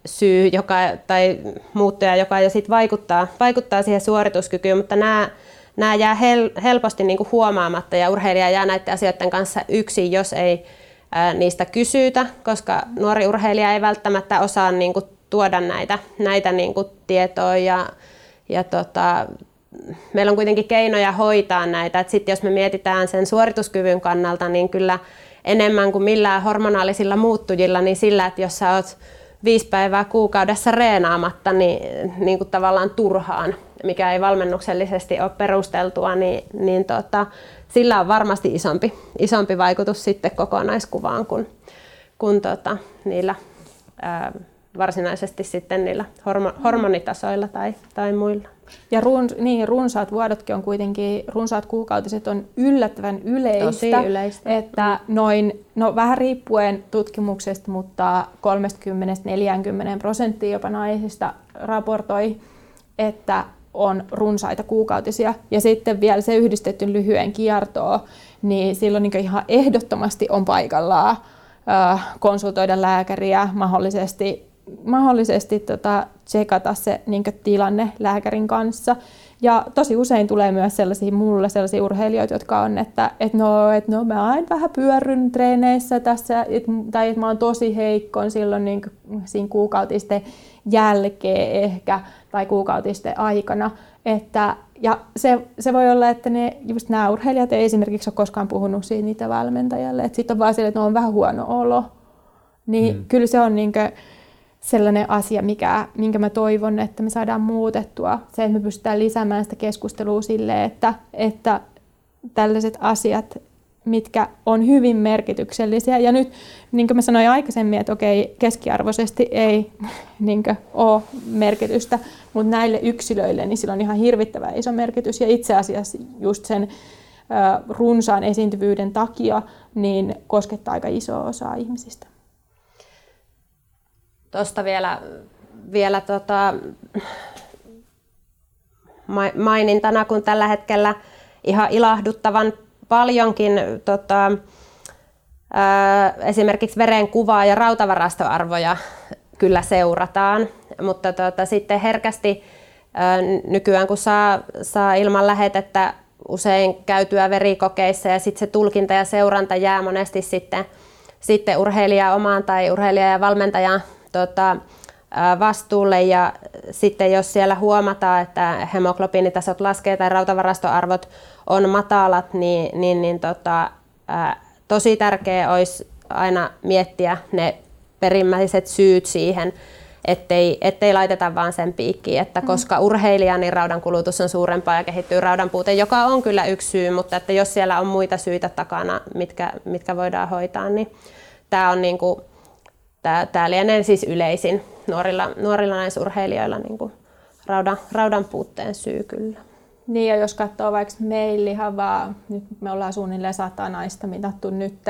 syy joka, tai muuttuja, joka jo sit vaikuttaa, vaikuttaa siihen suorituskykyyn, mutta nämä, nämä jää hel, helposti niin kuin huomaamatta ja urheilija jää näiden asioiden kanssa yksin, jos ei ää, niistä kysytä, koska nuori urheilija ei välttämättä osaa niin kuin, tuoda näitä, näitä niin kuin, tietoa ja, ja tota, meillä on kuitenkin keinoja hoitaa näitä. Sitten jos me mietitään sen suorituskyvyn kannalta, niin kyllä enemmän kuin millään hormonaalisilla muuttujilla, niin sillä, että jos sä oot viisi päivää kuukaudessa reenaamatta niin, niin kuin tavallaan turhaan, mikä ei valmennuksellisesti ole perusteltua, niin, niin tota, sillä on varmasti isompi, isompi vaikutus sitten kokonaiskuvaan kuin, kuin tota, niillä ää, varsinaisesti sitten niillä hormo, hormonitasoilla tai, tai muilla. Ja run, niin, runsaat vuodotkin on kuitenkin, runsaat kuukautiset on yllättävän yleistä. Tosi yleistä. Että noin, no vähän riippuen tutkimuksesta, mutta 30-40 prosenttia jopa naisista raportoi, että on runsaita kuukautisia. Ja sitten vielä se yhdistetty lyhyen kiertoon, niin silloin niin ihan ehdottomasti on paikallaan konsultoida lääkäriä, mahdollisesti mahdollisesti tota, tsekata se niin tilanne lääkärin kanssa. Ja tosi usein tulee myös sellaisia, mulle sellaisia urheilijoita, jotka on, että et no, et no mä aina vähän pyörryn treeneissä tässä, et, tai että mä oon tosi heikko silloin niin siinä kuukautisten jälkeen ehkä, tai kuukautisten aikana. Että, ja se, se voi olla, että ne, just nämä urheilijat ei esimerkiksi ole koskaan puhunut siitä niitä valmentajalle. Että sitten on vaan sille, että no on vähän huono olo. Niin hmm. kyllä se on niin kuin, sellainen asia, mikä, minkä mä toivon, että me saadaan muutettua. Se, että me pystytään lisäämään sitä keskustelua sille, että, että tällaiset asiat, mitkä on hyvin merkityksellisiä. Ja nyt, niin kuin mä sanoin aikaisemmin, että okei, keskiarvoisesti ei niin ole merkitystä, mutta näille yksilöille niin sillä on ihan hirvittävä iso merkitys. Ja itse asiassa just sen runsaan esiintyvyyden takia niin koskettaa aika isoa osaa ihmisistä. Tuosta vielä, vielä tota, mainintana, kun tällä hetkellä ihan ilahduttavan paljonkin tota, esimerkiksi verenkuvaa ja rautavarastoarvoja kyllä seurataan, mutta tota, sitten herkästi ää, nykyään kun saa, saa ilman lähetettä usein käytyä verikokeissa ja sitten se tulkinta ja seuranta jää monesti sitten sitten urheilija omaan tai urheilija ja valmentajan tota, vastuulle ja sitten jos siellä huomataan, että hemoglobiinitasot laskee tai rautavarastoarvot on matalat, niin, niin, niin tota, ää, tosi tärkeää olisi aina miettiä ne perimmäiset syyt siihen, ettei, ettei laiteta vaan sen piikkiin, että mm. koska urheilija, niin raudan kulutus on suurempaa ja kehittyy raudan puute, joka on kyllä yksi syy, mutta että jos siellä on muita syitä takana, mitkä, mitkä voidaan hoitaa, niin tämä on niin kuin, tämä, tämä lienee siis yleisin nuorilla, nuorilla naisurheilijoilla niin kuin raudan, raudan puutteen syy kyllä. Niin ja jos katsoo vaikka meillihavaa, nyt me ollaan suunnilleen sata naista mitattu nyt,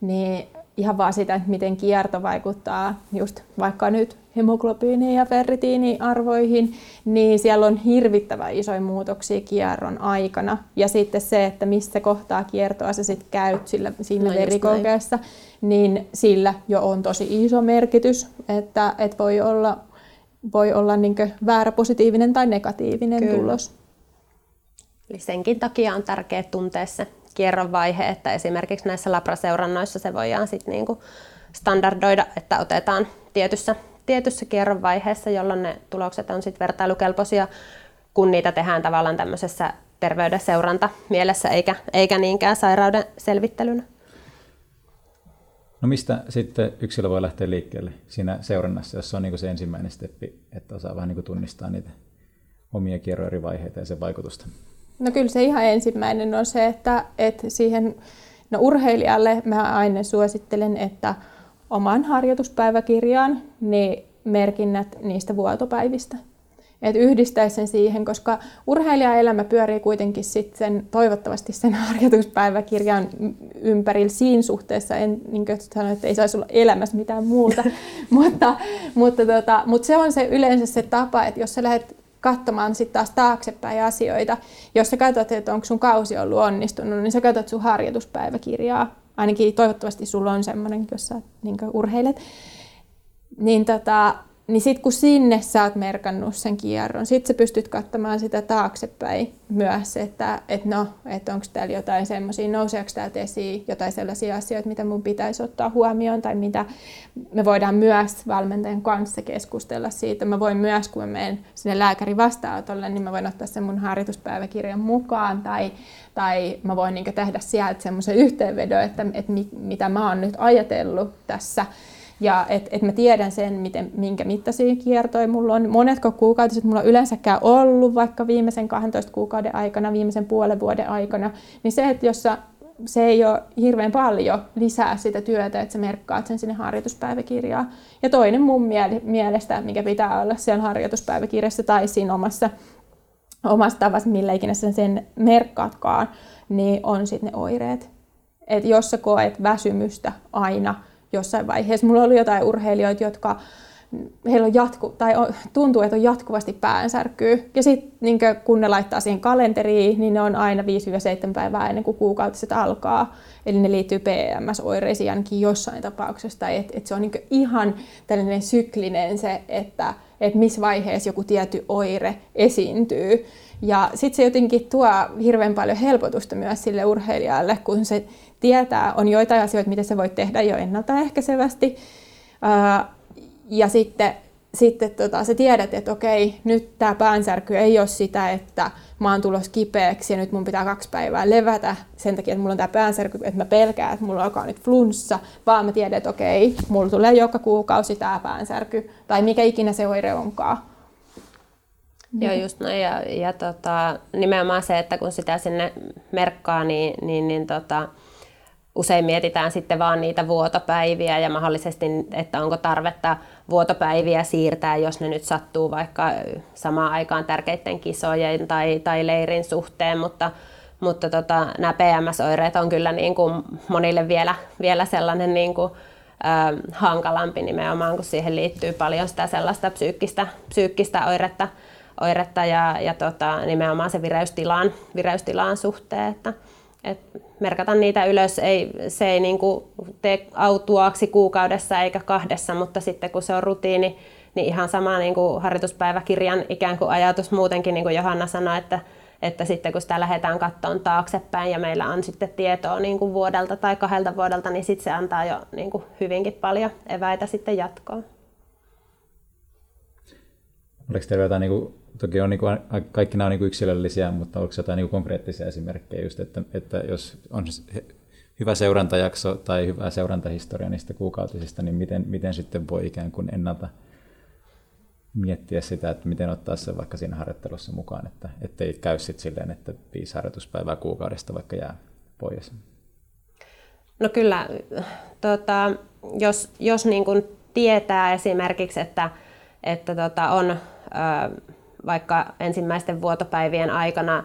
niin ihan vaan sitä, että miten kierto vaikuttaa just vaikka nyt hemoglobiini- ja ferritiiniarvoihin, niin siellä on hirvittävä isoja muutoksia kierron aikana. Ja sitten se, että missä kohtaa kiertoa sä sitten käyt sillä, siinä no verikokeessa, niin sillä jo on tosi iso merkitys, että, että voi olla, voi olla niin väärä positiivinen tai negatiivinen Kyllä. tulos. Eli senkin takia on tärkeää tuntea se kierron vaihe, että esimerkiksi näissä labraseurannoissa se voidaan sitten niinku standardoida, että otetaan tietyssä, tietyssä kierron vaiheessa, jolloin ne tulokset on sitten vertailukelpoisia, kun niitä tehdään tavallaan tämmöisessä terveyden seuranta mielessä, eikä, eikä niinkään sairauden selvittelynä. No mistä sitten yksilö voi lähteä liikkeelle siinä seurannassa, jos se on niin se ensimmäinen steppi, että osaa vähän niin tunnistaa niitä omia kierron eri vaiheita ja sen vaikutusta? No kyllä se ihan ensimmäinen on se, että, että siihen no urheilijalle mä aina suosittelen, että oman harjoituspäiväkirjaan niin merkinnät niistä vuotopäivistä. Että yhdistäisi sen siihen, koska urheilijaelämä pyörii kuitenkin sitten sen, toivottavasti sen harjoituspäiväkirjan ympärillä siinä suhteessa. En niin sano, että ei saisi olla elämässä mitään muuta, mutta, mutta, tota, mutta se on se yleensä se tapa, että jos sä lähdet katsomaan sitten taas taaksepäin asioita. Jos sä katsot, että onko sun kausi ollut onnistunut, niin sä katsot sun harjoituspäiväkirjaa. Ainakin toivottavasti sulla on semmoinen, jos sä niin urheilet. Niin tota, niin sitten kun sinne sä oot merkannut sen kierron, sitten sä pystyt katsomaan sitä taaksepäin myös, että et no, että onko täällä jotain semmoisia, nouseeko täältä esiin jotain sellaisia asioita, mitä mun pitäisi ottaa huomioon tai mitä me voidaan myös valmentajan kanssa keskustella siitä. Mä voin myös, kun mä menen sinne lääkärin vastaanotolle, niin mä voin ottaa sen mun harjoituspäiväkirjan mukaan tai, tai mä voin niin tehdä sieltä semmoisen yhteenvedon, että, että mitä mä oon nyt ajatellut tässä ja että et mä tiedän sen, miten, minkä mittaisia kiertoja mulla on. Monetko kuukautiset mulla on yleensäkään ollut vaikka viimeisen 12 kuukauden aikana, viimeisen puolen vuoden aikana. Niin se, että jos sä, se ei ole hirveän paljon lisää sitä työtä, että sä merkkaat sen sinne harjoituspäiväkirjaan. Ja toinen mun mielestä, mikä pitää olla siellä harjoituspäiväkirjassa tai siinä omassa, omassa tavassa, millä ikinä sen, sen merkkaatkaan, niin on sitten ne oireet. että jos sä koet väsymystä aina, jossain vaiheessa. Mulla oli jotain urheilijoita, jotka heillä on jatku, tai on, tuntuu, että on jatkuvasti päänsärkyä. Ja sitten niin kun ne laittaa siihen kalenteriin, niin ne on aina 5-7 päivää ennen kuin kuukautiset alkaa. Eli ne liittyy PMS-oireisiin ainakin jossain tapauksessa. Että et se on niin ihan tällainen syklinen se, että et missä vaiheessa joku tietty oire esiintyy. Ja sitten se jotenkin tuo hirveän paljon helpotusta myös sille urheilijalle, kun se tietää, on joitain asioita, mitä se voi tehdä jo ennaltaehkäisevästi. Ja sitten, sitten tota, sä tiedät, että okei, nyt tämä päänsärky ei ole sitä, että mä oon tulos kipeäksi ja nyt mun pitää kaksi päivää levätä sen takia, että mulla on tämä päänsärky, että mä pelkään, että mulla alkaa nyt flunssa, vaan mä tiedän, että okei, mulla tulee joka kuukausi tämä päänsärky tai mikä ikinä se oire onkaan. Joo, just näin. Ja, ja tota, nimenomaan se, että kun sitä sinne merkkaa, niin, niin, niin tota, usein mietitään sitten vaan niitä vuotopäiviä ja mahdollisesti, että onko tarvetta vuotopäiviä siirtää, jos ne nyt sattuu vaikka samaan aikaan tärkeiden kisojen tai, tai leirin suhteen, mutta, mutta tota, nämä PMS-oireet on kyllä niin kuin monille vielä, vielä sellainen niin kuin, ö, hankalampi nimenomaan, kun siihen liittyy paljon sitä sellaista psyykkistä, psyykkistä oiretta, oiretta ja, ja tota, nimenomaan se vireystilaan, vireystilaan suhteen. Että, et merkata niitä ylös, ei, se ei niin kuin tee autuaksi kuukaudessa eikä kahdessa, mutta sitten kun se on rutiini, niin ihan sama niin kuin harjoituspäiväkirjan ikään kuin ajatus muutenkin, niin kuin Johanna sanoi, että, että sitten kun sitä lähdetään kattoon taaksepäin ja meillä on sitten tietoa niin kuin vuodelta tai kahdelta vuodelta, niin sitten se antaa jo niin kuin hyvinkin paljon eväitä sitten jatkoon. Oliko teillä jotain, niin kuin, toki on, niin kuin, kaikki nämä on niin kuin yksilöllisiä, mutta onko jotain niin kuin konkreettisia esimerkkejä just, että, että jos on hyvä seurantajakso tai hyvä seurantahistoria niistä kuukautisista, niin miten, miten sitten voi ikään kuin ennalta miettiä sitä, että miten ottaa se vaikka siinä harjoittelussa mukaan, että ettei käy sitten silleen, että viisi harjoituspäivää kuukaudesta vaikka jää pois. No kyllä, tota, jos, jos niin kuin tietää esimerkiksi, että, että tota on vaikka ensimmäisten vuotopäivien aikana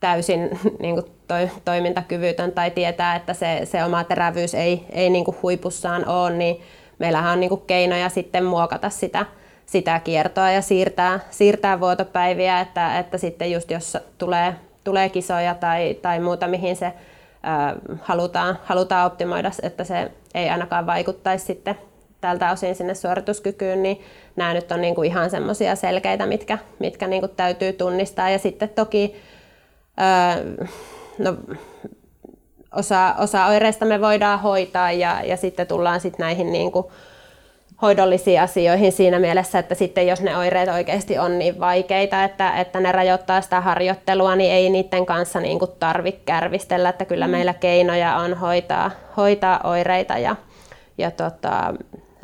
täysin niin kuin toi, toimintakyvytön tai tietää, että se, se oma terävyys ei, ei niin kuin huipussaan ole, niin meillähän on niin kuin keinoja sitten muokata sitä, sitä kiertoa ja siirtää, siirtää vuotopäiviä, että, että sitten just jos tulee, tulee kisoja tai, tai muuta, mihin se ää, halutaan, halutaan optimoida, että se ei ainakaan vaikuttaisi sitten tältä osin sinne suorituskykyyn, niin nämä nyt on niin kuin ihan semmoisia selkeitä, mitkä, mitkä niin kuin täytyy tunnistaa. Ja sitten toki ää, no, osa, osa oireista me voidaan hoitaa ja, ja sitten tullaan sitten näihin niin kuin hoidollisiin asioihin siinä mielessä, että sitten jos ne oireet oikeasti on niin vaikeita, että, että ne rajoittaa sitä harjoittelua, niin ei niiden kanssa niin kuin tarvitse kärvistellä, että kyllä mm. meillä keinoja on hoitaa, hoitaa oireita ja, ja tota,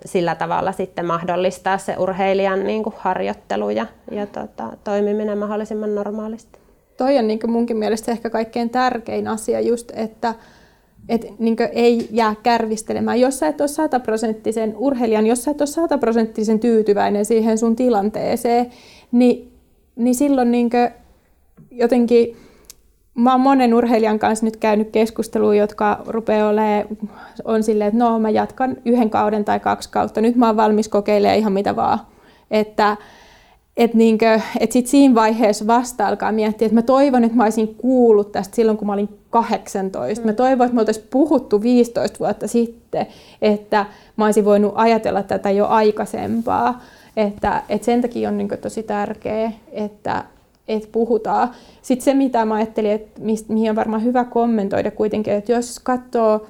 sillä tavalla sitten mahdollistaa se urheilijan niin kuin harjoittelu ja, ja tota, toimiminen mahdollisimman normaalisti. Toi on niin munkin mielestä ehkä kaikkein tärkein asia just, että et niin ei jää kärvistelemään. Jos sä et ole sataprosenttisen urheilijan, jos sä et ole sataprosenttisen tyytyväinen siihen sun tilanteeseen, niin, niin silloin niin jotenkin mä oon monen urheilijan kanssa nyt käynyt keskustelua, jotka rupeaa olemaan, on silleen, että no mä jatkan yhden kauden tai kaksi kautta, nyt mä oon valmis kokeilemaan ihan mitä vaan. Että että niinkö, et sit siinä vaiheessa vasta alkaa miettiä, että mä toivon, että mä olisin kuullut tästä silloin, kun mä olin 18. Mm. Mä toivon, että me oltaisiin puhuttu 15 vuotta sitten, että mä olisin voinut ajatella tätä jo aikaisempaa. Että, että sen takia on niin tosi tärkeää, että, että puhutaan. Sitten se, mitä mä ajattelin, että mihin on varmaan hyvä kommentoida kuitenkin, että jos katsoo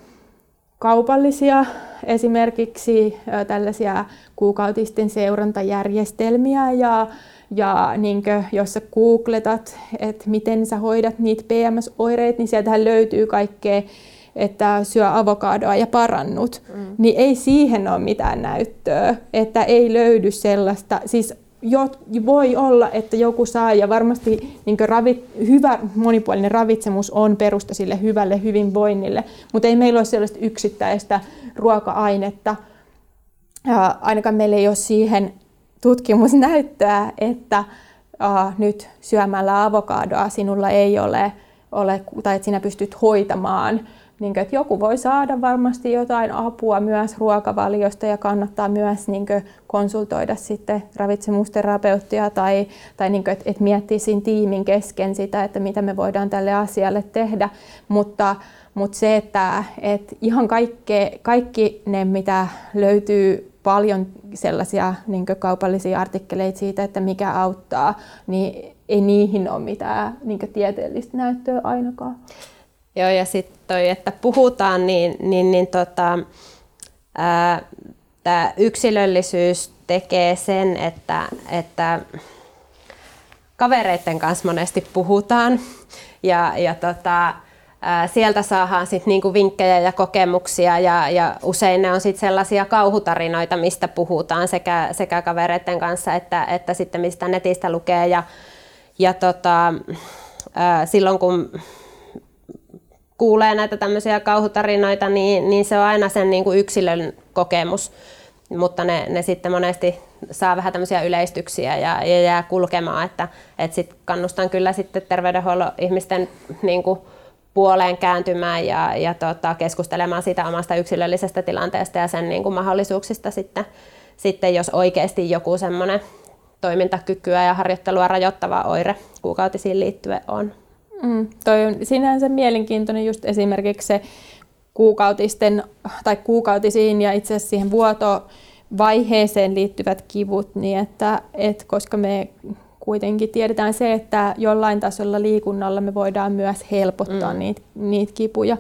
kaupallisia esimerkiksi tällaisia kuukautisten seurantajärjestelmiä ja, ja niin kuin, jos sä googletat, että miten sä hoidat niitä PMS-oireita, niin sieltähän löytyy kaikkea, että syö avokadoa ja parannut, mm. niin ei siihen ole mitään näyttöä, että ei löydy sellaista, siis jo, voi olla, että joku saa ja varmasti niin ravit, hyvä monipuolinen ravitsemus on perusta sille hyvälle hyvinvoinnille, mutta ei meillä ole sellaista yksittäistä ruoka-ainetta. Ja ainakaan meillä ei ole siihen tutkimusnäyttöä, että uh, nyt syömällä avokadoa sinulla ei ole, ole tai että sinä pystyt hoitamaan niin kuin, että joku voi saada varmasti jotain apua myös ruokavaliosta ja kannattaa myös niin kuin, konsultoida sitten ravitsemusterapeuttia tai, tai niin kuin, että, että miettiä siinä tiimin kesken sitä, että mitä me voidaan tälle asialle tehdä. Mutta, mutta se, että, että ihan kaikke, kaikki ne, mitä löytyy paljon sellaisia niin kaupallisia artikkeleita siitä, että mikä auttaa, niin ei niihin ole mitään niin tieteellistä näyttöä ainakaan. Joo, ja sitten toi, että puhutaan, niin, niin, niin tota, tämä yksilöllisyys tekee sen, että, että kavereiden kanssa monesti puhutaan. Ja, ja tota, ää, sieltä saadaan sit niinku vinkkejä ja kokemuksia ja, ja usein ne on sit sellaisia kauhutarinoita, mistä puhutaan sekä, sekä kavereiden kanssa että, että sitten mistä netistä lukee. Ja, ja tota, ää, silloin kun kuulee näitä tämmöisiä kauhutarinoita, niin, niin se on aina sen niin kuin yksilön kokemus. Mutta ne, ne sitten monesti saa vähän tämmöisiä yleistyksiä ja, ja jää kulkemaan, että, että sit kannustan kyllä sitten terveydenhuollon ihmisten niin kuin puoleen kääntymään ja, ja tota, keskustelemaan siitä omasta yksilöllisestä tilanteesta ja sen niin kuin mahdollisuuksista sitten, sitten, jos oikeasti joku semmoinen toimintakykyä ja harjoittelua rajoittava oire kuukautisiin liittyen on. Mm, toi on sinänsä mielenkiintoinen just esimerkiksi se kuukautisten tai kuukautisiin ja itse asiassa siihen vuotovaiheeseen liittyvät kivut, niin että, että koska me kuitenkin tiedetään se, että jollain tasolla liikunnalla me voidaan myös helpottaa mm. niitä, niitä kipuja,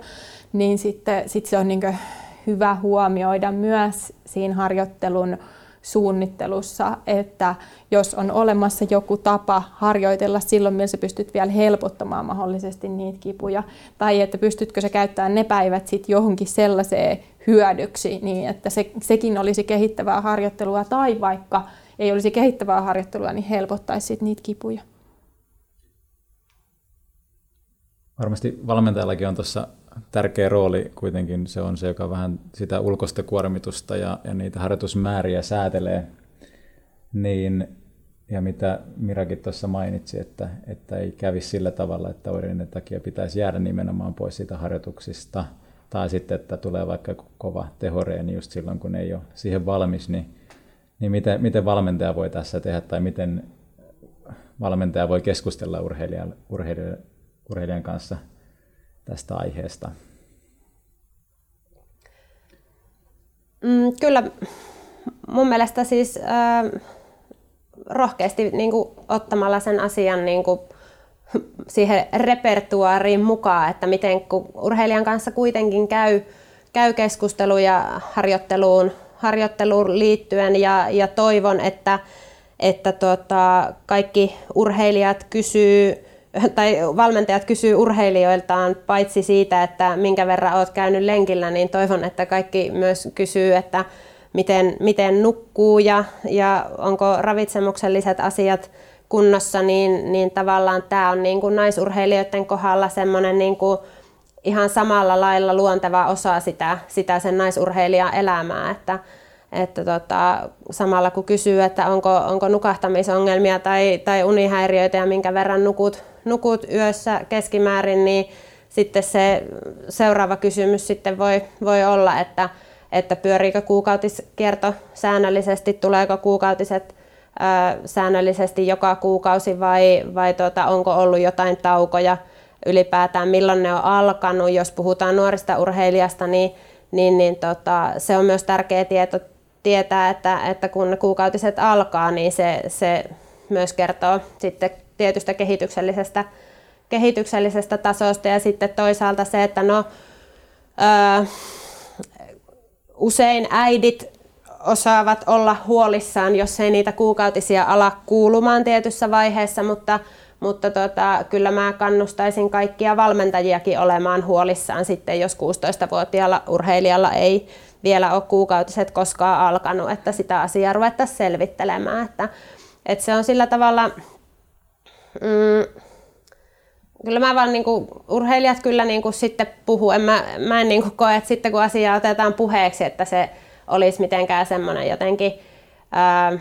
niin sitten sit se on niin hyvä huomioida myös siinä harjoittelun suunnittelussa, että jos on olemassa joku tapa harjoitella silloin, millä sä pystyt vielä helpottamaan mahdollisesti niitä kipuja, tai että pystytkö sä käyttämään ne päivät sitten johonkin sellaiseen hyödyksi, niin että se, sekin olisi kehittävää harjoittelua, tai vaikka ei olisi kehittävää harjoittelua, niin helpottaisi sit niitä kipuja. Varmasti valmentajallakin on tuossa tärkeä rooli kuitenkin. Se on se, joka vähän sitä ulkoista kuormitusta ja, ja niitä harjoitusmääriä säätelee. Niin, ja mitä Mirakin tuossa mainitsi, että, että ei kävisi sillä tavalla, että oireiden takia pitäisi jäädä nimenomaan pois siitä harjoituksista. Tai sitten, että tulee vaikka kova tehoreeni just silloin, kun ei ole siihen valmis, niin, niin miten, miten valmentaja voi tässä tehdä tai miten valmentaja voi keskustella urheilijan, urheilijan, urheilijan kanssa – tästä aiheesta? Mm, kyllä mun mielestä siis äh, rohkeasti niin kuin, ottamalla sen asian niin kuin, siihen repertuaariin mukaan, että miten kun urheilijan kanssa kuitenkin käy, käy keskusteluja harjoitteluun, harjoitteluun liittyen ja, ja toivon, että, että tota, kaikki urheilijat kysyy tai valmentajat kysyy urheilijoiltaan paitsi siitä, että minkä verran olet käynyt lenkillä, niin toivon, että kaikki myös kysyy, että miten, miten nukkuu ja, ja onko ravitsemukselliset asiat kunnossa, niin, niin tavallaan tämä on niin kuin naisurheilijoiden kohdalla semmoinen niin kuin ihan samalla lailla luonteva osa sitä, sitä sen naisurheilijan elämää, että, että tota, samalla kun kysyy, että onko, onko nukahtamisongelmia tai, tai unihäiriöitä ja minkä verran nukut, nukut yössä keskimäärin, niin sitten se seuraava kysymys sitten voi, voi olla, että, että pyöriikö kuukautiskierto säännöllisesti, tuleeko kuukautiset ää, säännöllisesti joka kuukausi vai, vai tuota, onko ollut jotain taukoja ylipäätään, milloin ne on alkanut. Jos puhutaan nuorista urheilijasta, niin, niin, niin tota, se on myös tärkeä tieto tietää, että, että kun kuukautiset alkaa, niin se, se myös kertoo sitten tietystä kehityksellisestä, kehityksellisestä tasosta. Ja sitten toisaalta se, että no, ö, usein äidit osaavat olla huolissaan, jos ei niitä kuukautisia ala kuulumaan tietyssä vaiheessa, mutta, mutta tota, kyllä mä kannustaisin kaikkia valmentajiakin olemaan huolissaan sitten, jos 16-vuotiaalla urheilijalla ei vielä ole kuukautiset koskaan alkanut, että sitä asiaa ruvettaisiin selvittelemään. Että, että se on sillä tavalla, mm, kyllä mä vaan niin kuin, urheilijat kyllä niin kuin sitten puhuu, en mä, mä en niin kuin koe, että sitten kun asiaa otetaan puheeksi, että se olisi mitenkään semmoinen jotenkin ää,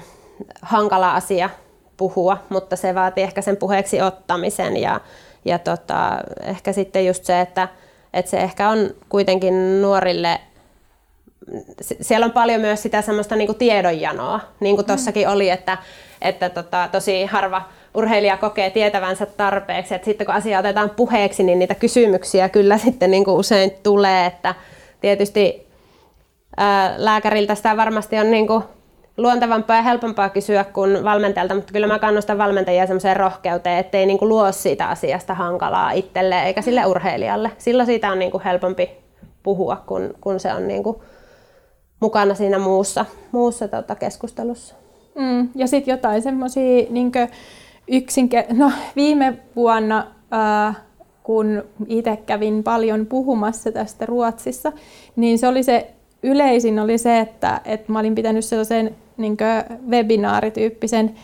hankala asia puhua, mutta se vaatii ehkä sen puheeksi ottamisen ja, ja tota, ehkä sitten just se, että, että se ehkä on kuitenkin nuorille siellä on paljon myös sitä semmoista niin kuin tiedonjanoa, niin kuin tuossakin mm. oli, että, että tota, tosi harva urheilija kokee tietävänsä tarpeeksi, että sitten kun asia otetaan puheeksi, niin niitä kysymyksiä kyllä sitten niin kuin usein tulee, että tietysti ää, lääkäriltä sitä varmasti on niin kuin luontevampaa ja helpompaa kysyä kuin valmentajalta, mutta kyllä mä kannustan valmentajia semmoiseen rohkeuteen, ettei niin kuin luo siitä asiasta hankalaa itselle eikä sille urheilijalle. Silloin siitä on niin kuin helpompi puhua, kun, kun se on niin kuin mukana siinä muussa, muussa tota, keskustelussa. Mm, ja sitten jotain semmoisia niin yksinker- no, viime vuonna, ää, kun itse kävin paljon puhumassa tästä Ruotsissa, niin se oli se yleisin oli se, että, että mä olin pitänyt sellaisen niin webinaarityyppisen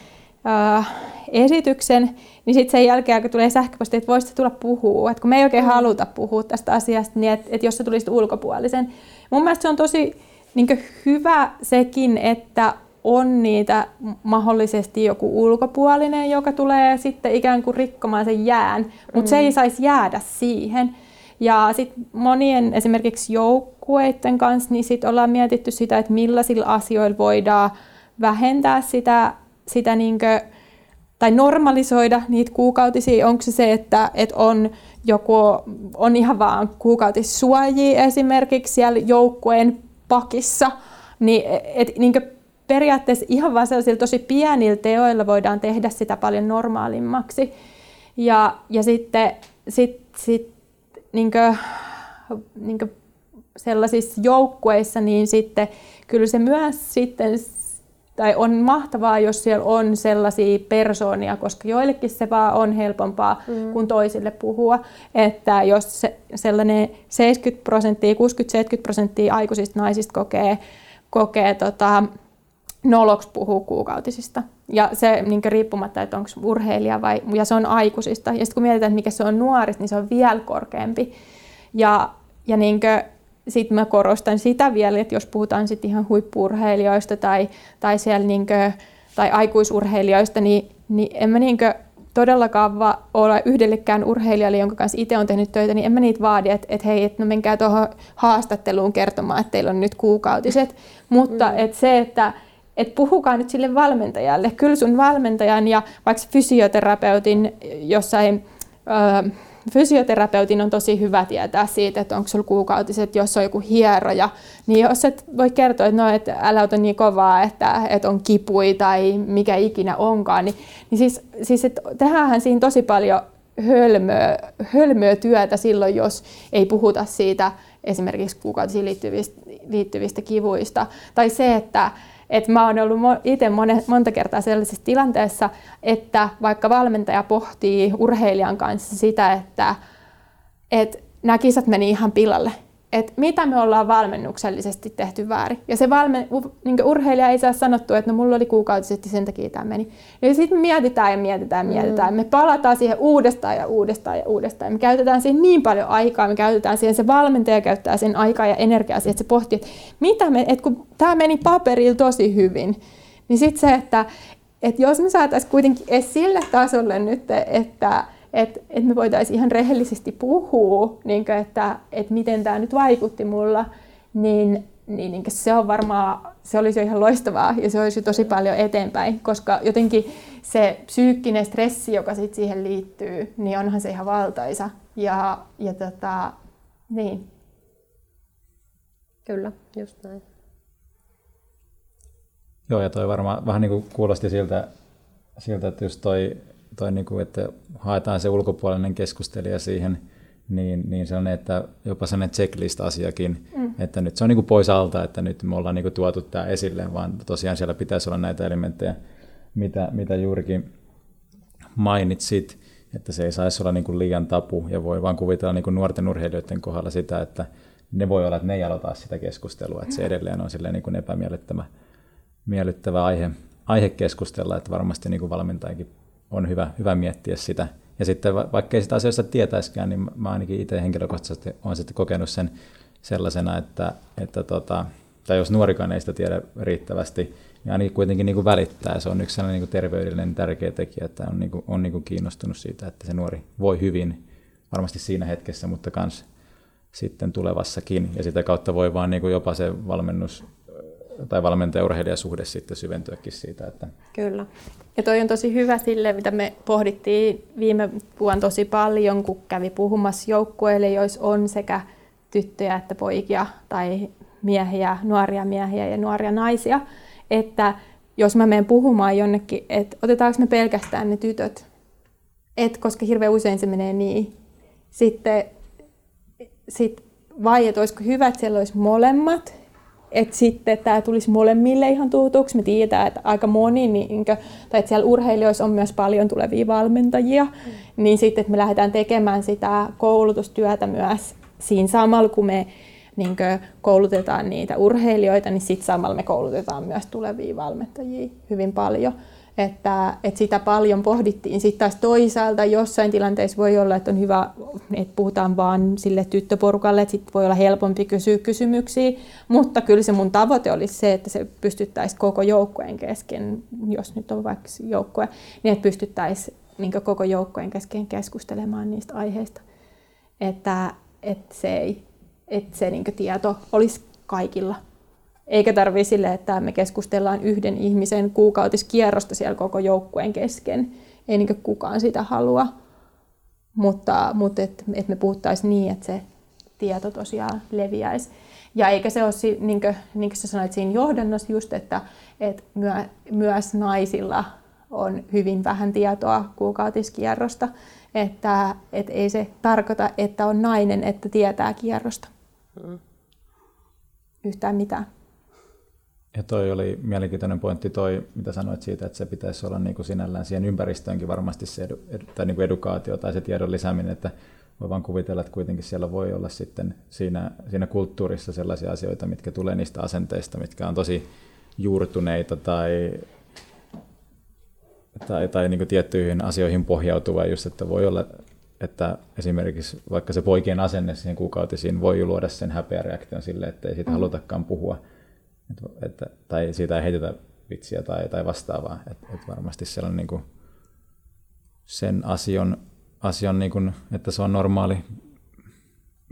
ää, esityksen, niin sitten sen jälkeen, kun tulee sähköposti, että voisit tulla puhua, että kun me ei oikein mm. haluta puhua tästä asiasta, niin että, että jos sä tulisit ulkopuolisen. Mun mielestä se on tosi niin hyvä sekin, että on niitä mahdollisesti joku ulkopuolinen, joka tulee sitten ikään kuin rikkomaan sen jään, mutta mm. se ei mm. saisi jäädä siihen. Ja sitten monien esimerkiksi joukkueiden kanssa, niin sit ollaan mietitty sitä, että millaisilla asioilla voidaan vähentää sitä, sitä niinkö, tai normalisoida niitä kuukautisia. Onko se se, että, että on joku on ihan vaan kuukautissuojia esimerkiksi siellä joukkueen pakissa, niin, et, niin periaatteessa ihan vaan sellaisilla tosi pienillä teoilla voidaan tehdä sitä paljon normaalimmaksi. Ja, ja sitten sit, sit, niin kuin, niin kuin sellaisissa joukkueissa, niin sitten kyllä se myös sitten tai on mahtavaa, jos siellä on sellaisia persoonia, koska joillekin se vaan on helpompaa mm. kuin toisille puhua. Että jos se, sellainen 70 prosenttia, 60-70 prosenttia aikuisista naisista kokee, kokee tota, noloks puhuu kuukautisista. Ja se niin riippumatta, että onko urheilija vai, ja se on aikuisista. Ja sitten kun mietitään, että mikä se on nuorista, niin se on vielä korkeampi. Ja, ja niin kuin, sitten mä korostan sitä vielä, että jos puhutaan sitten ihan huippurheilijoista tai, tai, siellä niinkö, tai aikuisurheilijoista, niin, niin en mä niinkö todellakaan va- ole yhdellekään urheilijalle, jonka kanssa itse on tehnyt töitä, niin en mä niitä vaadi, että, että hei, että no menkää tuohon haastatteluun kertomaan, että teillä on nyt kuukautiset. Mutta mm. että se, että et puhukaa nyt sille valmentajalle. Kyllä sun valmentajan ja vaikka fysioterapeutin jossain... Öö, fysioterapeutin on tosi hyvä tietää siitä, että onko sulla kuukautiset, jos on joku hieroja, niin jos et voi kertoa, että, no, että älä ota niin kovaa, että, että on kipui tai mikä ikinä onkaan, niin, niin siis, siis että tehdään siinä tosi paljon hölmöä, hölmöä työtä silloin, jos ei puhuta siitä esimerkiksi kuukautisiin liittyvistä, liittyvistä kivuista. Tai se, että, et mä oon ollut itse monta kertaa sellaisessa tilanteessa, että vaikka valmentaja pohtii urheilijan kanssa sitä, että, että nämä kisat meni ihan pilalle, että mitä me ollaan valmennuksellisesti tehty väärin. Ja se valme, niin urheilija ei saa sanottu, että no mulla oli kuukautisesti, sen takia tämä meni. Ja sitten me mietitään ja mietitään ja mietitään. Mm. Me palataan siihen uudestaan ja uudestaan ja uudestaan. Me käytetään siihen niin paljon aikaa, me käytetään siihen, se valmentaja käyttää sen aikaa ja energiaa siihen, että se pohtii, että mitä me, että kun tämä meni paperilla tosi hyvin, niin sitten se, että, että jos me saataisiin kuitenkin edes sille tasolle nyt, että että et me voitaisiin ihan rehellisesti puhua, niin kuin, että et miten tämä nyt vaikutti mulla, niin, niin, niin se on varmaan, se olisi jo ihan loistavaa ja se olisi tosi paljon eteenpäin, koska jotenkin se psyykkinen stressi, joka sit siihen liittyy, niin onhan se ihan valtaisa. Ja, ja tota, niin. Kyllä, just näin. Joo, ja toi varmaan vähän niin kuin kuulosti siltä, siltä että just toi toi niin kuin, että haetaan se ulkopuolinen keskustelija siihen, niin, niin sellainen, että jopa sellainen checklist-asiakin, mm. että nyt se on niin kuin pois alta, että nyt me ollaan niin kuin tuotu tämä esille, vaan tosiaan siellä pitäisi olla näitä elementtejä, mitä, mitä juurikin mainitsit, että se ei saisi olla niin kuin liian tapu ja voi vaan kuvitella niin kuin nuorten urheilijoiden kohdalla sitä, että ne voi olla, että ne ei aloita sitä keskustelua, että se mm. edelleen on silleen niin kuin epämiellyttävä miellyttävä aihe, aihe keskustella, että varmasti niin kuin valmentajakin on hyvä, hyvä miettiä sitä. Ja sitten vaikka ei sitä asioista tietäiskään, niin mä ainakin itse henkilökohtaisesti olen sitten kokenut sen sellaisena, että, että tota, tai jos nuorikaan ei sitä tiedä riittävästi, niin ainakin kuitenkin niin kuin välittää. Se on yksi sellainen niin kuin terveydellinen tärkeä tekijä, että on, niin kuin, on niin kuin kiinnostunut siitä, että se nuori voi hyvin varmasti siinä hetkessä, mutta myös sitten tulevassakin. Ja sitä kautta voi vaan niin kuin jopa se valmennus tai valmentaja-urheilijasuhde sitten syventyäkin siitä. Että... Kyllä. Ja toi on tosi hyvä sille, mitä me pohdittiin viime vuonna tosi paljon, kun kävi puhumassa joukkueille, joissa on sekä tyttöjä että poikia tai miehiä, nuoria miehiä ja nuoria naisia, että jos mä menen puhumaan jonnekin, että otetaanko me pelkästään ne tytöt, et, koska hirveän usein se menee niin. Sitten sit, vai että olisiko hyvä, että siellä olisi molemmat, että sitten tämä tulisi molemmille ihan tutuksi. Me tiedetään, että aika moni, niin, tai että siellä urheilijoissa on myös paljon tulevia valmentajia, mm. niin sitten että me lähdetään tekemään sitä koulutustyötä myös siinä samalla, kun me niin koulutetaan niitä urheilijoita, niin sitten samalla me koulutetaan myös tulevia valmentajia hyvin paljon että, että sitä paljon pohdittiin. Sitten taas toisaalta jossain tilanteissa voi olla, että on hyvä, että puhutaan vaan sille tyttöporukalle, että sitten voi olla helpompi kysyä kysymyksiä, mutta kyllä se mun tavoite olisi se, että se pystyttäisiin koko joukkueen kesken, jos nyt on vaikka joukkue, niin että pystyttäisiin niin koko joukkueen kesken keskustelemaan niistä aiheista, että, että se, ei, että se niin tieto olisi kaikilla eikä tarvii sille, että me keskustellaan yhden ihmisen kuukautiskierrosta siellä koko joukkueen kesken. Ei niin kukaan sitä halua. Mutta, mutta että et me puhuttaisiin niin, että se tieto tosiaan leviäisi. Ja eikä se ole, niin kuin, niin kuin sä sanoit siinä johdannossa just, että, että myö, myös naisilla on hyvin vähän tietoa kuukautiskierrosta, että, että ei se tarkoita, että on nainen, että tietää kierrosta. Mm. Yhtään mitään. Ja toi oli mielenkiintoinen pointti toi, mitä sanoit siitä, että se pitäisi olla niin kuin sinällään siihen ympäristöönkin varmasti se edu, edu, tai niin kuin edukaatio tai se tiedon lisääminen, että voi vaan kuvitella, että kuitenkin siellä voi olla sitten siinä, siinä kulttuurissa sellaisia asioita, mitkä tulee niistä asenteista, mitkä on tosi juurtuneita tai, tai, tai niin kuin tiettyihin asioihin pohjautuva, just että voi olla, että esimerkiksi vaikka se poikien asenne siihen kuukautisiin voi luoda sen häpeäreaktion sille, että ei siitä mm. halutakaan puhua, että, että, tai siitä ei heitetä vitsiä tai, tai vastaavaa, että, että varmasti siellä on niin kuin sen asian asian, niin kuin, että se on normaali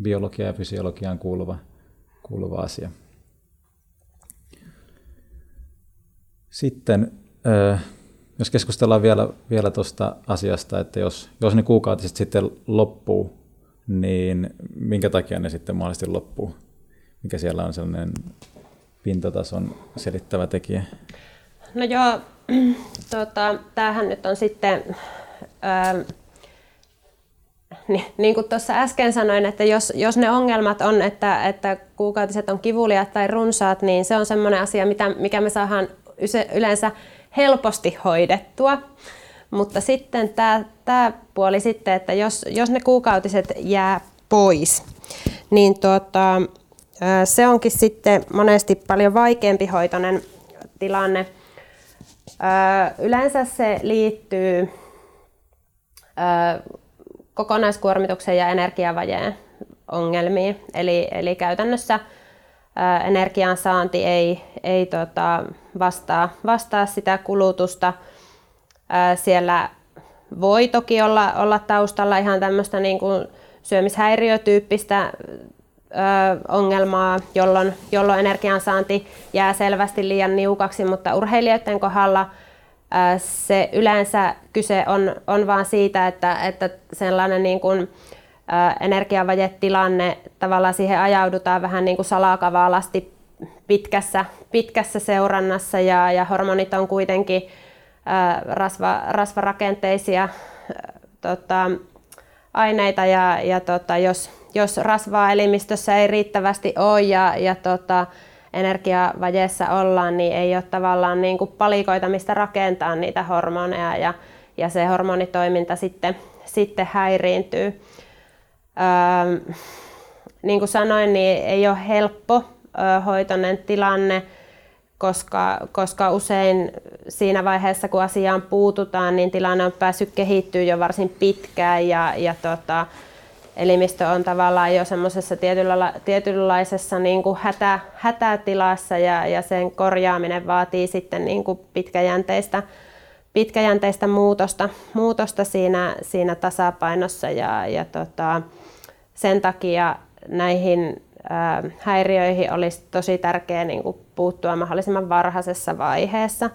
biologia ja fysiologiaan kuuluva, kuuluva asia. Sitten, jos keskustellaan vielä, vielä tuosta asiasta, että jos, jos ne kuukautiset sitten loppuu, niin minkä takia ne sitten mahdollisesti loppuu? Mikä siellä on sellainen pintatason selittävä tekijä? No joo, tuota, tämähän nyt on sitten... Ää, niin, niin kuin tuossa äsken sanoin, että jos, jos ne ongelmat on, että, että kuukautiset on kivuliat tai runsaat, niin se on semmoinen asia, mitä, mikä me saadaan yleensä helposti hoidettua. Mutta sitten tämä, tämä puoli sitten, että jos, jos ne kuukautiset jää pois, niin tuota, se onkin sitten monesti paljon vaikeampi hoitoinen tilanne. Yleensä se liittyy kokonaiskuormituksen ja energiavajeen ongelmiin. Eli, eli käytännössä energian saanti ei, ei tota, vastaa, vastaa sitä kulutusta. Siellä voi toki olla, olla taustalla ihan tämmöistä niin kuin syömishäiriötyyppistä ongelmaa, jolloin, jolloin energiansaanti jää selvästi liian niukaksi, mutta urheilijoiden kohdalla – se yleensä kyse on, on vaan siitä, että, että sellainen niin kuin, energiavajetilanne, tavallaan siihen ajaudutaan vähän niin kuin salakavalasti pitkässä, pitkässä seurannassa ja, ja hormonit on kuitenkin rasva, rasvarakenteisia tota, aineita ja, ja tota, jos, jos rasvaa elimistössä ei riittävästi ole ja, ja tota, energiavajeessa ollaan, niin ei ole tavallaan niin kuin palikoita, mistä rakentaa niitä hormoneja ja, ja se hormonitoiminta sitten, sitten häiriintyy. Öö, niin kuin sanoin, niin ei ole helppo ö, hoitoinen tilanne, koska, koska usein siinä vaiheessa, kun asiaan puututaan, niin tilanne on päässyt kehittyä jo varsin pitkään ja, ja tota, elimistö on tavallaan jo semmoisessa tietynla, tietynlaisessa niin kuin hätä, hätätilassa ja, ja sen korjaaminen vaatii sitten niin kuin pitkäjänteistä, pitkäjänteistä muutosta, muutosta siinä, siinä tasapainossa ja, ja tota, sen takia näihin häiriöihin olisi tosi tärkeää niin kuin puuttua mahdollisimman varhaisessa vaiheessa.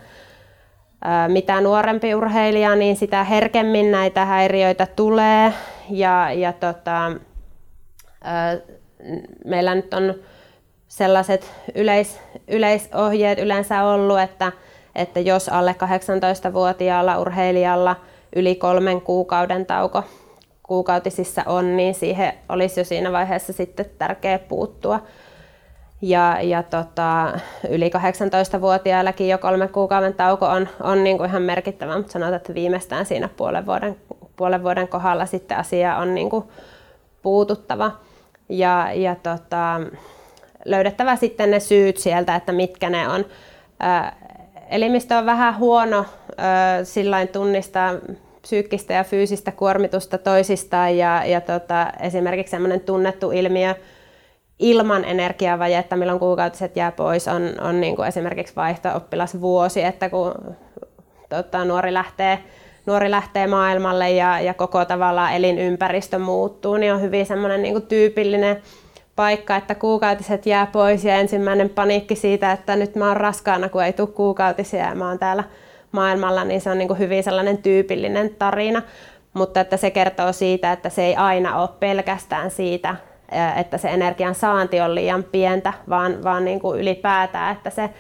Mitä nuorempi urheilija, niin sitä herkemmin näitä häiriöitä tulee ja, ja tota, meillä nyt on sellaiset yleis, yleisohjeet yleensä ollut, että, että jos alle 18-vuotiaalla urheilijalla yli kolmen kuukauden tauko kuukautisissa on, niin siihen olisi jo siinä vaiheessa sitten tärkeä puuttua. Ja, ja tota, yli 18-vuotiaillakin jo kolme kuukauden tauko on, on niin kuin ihan merkittävä, mutta sanotaan, että viimeistään siinä puolen vuoden puolen vuoden kohdalla sitten asia on niin kuin puututtava. Ja, ja tota, löydettävä sitten ne syyt sieltä, että mitkä ne on. Elimistö on vähän huono sillain tunnistaa psyykkistä ja fyysistä kuormitusta toisistaan ja, ja tota, esimerkiksi sellainen tunnettu ilmiö ilman energiavajetta, milloin kuukautiset jää pois, on, on niin kuin esimerkiksi vaihto-oppilasvuosi, että kun tota, nuori lähtee nuori lähtee maailmalle ja, ja koko tavallaan elinympäristö muuttuu, niin on hyvin semmoinen niin tyypillinen paikka, että kuukautiset jää pois ja ensimmäinen paniikki siitä, että nyt mä oon raskaana, kun ei tule kuukautisia ja mä oon täällä maailmalla, niin se on niin hyvin sellainen tyypillinen tarina. Mutta että se kertoo siitä, että se ei aina ole pelkästään siitä että se energian saanti on liian pientä, vaan, vaan niin kuin ylipäätään, että se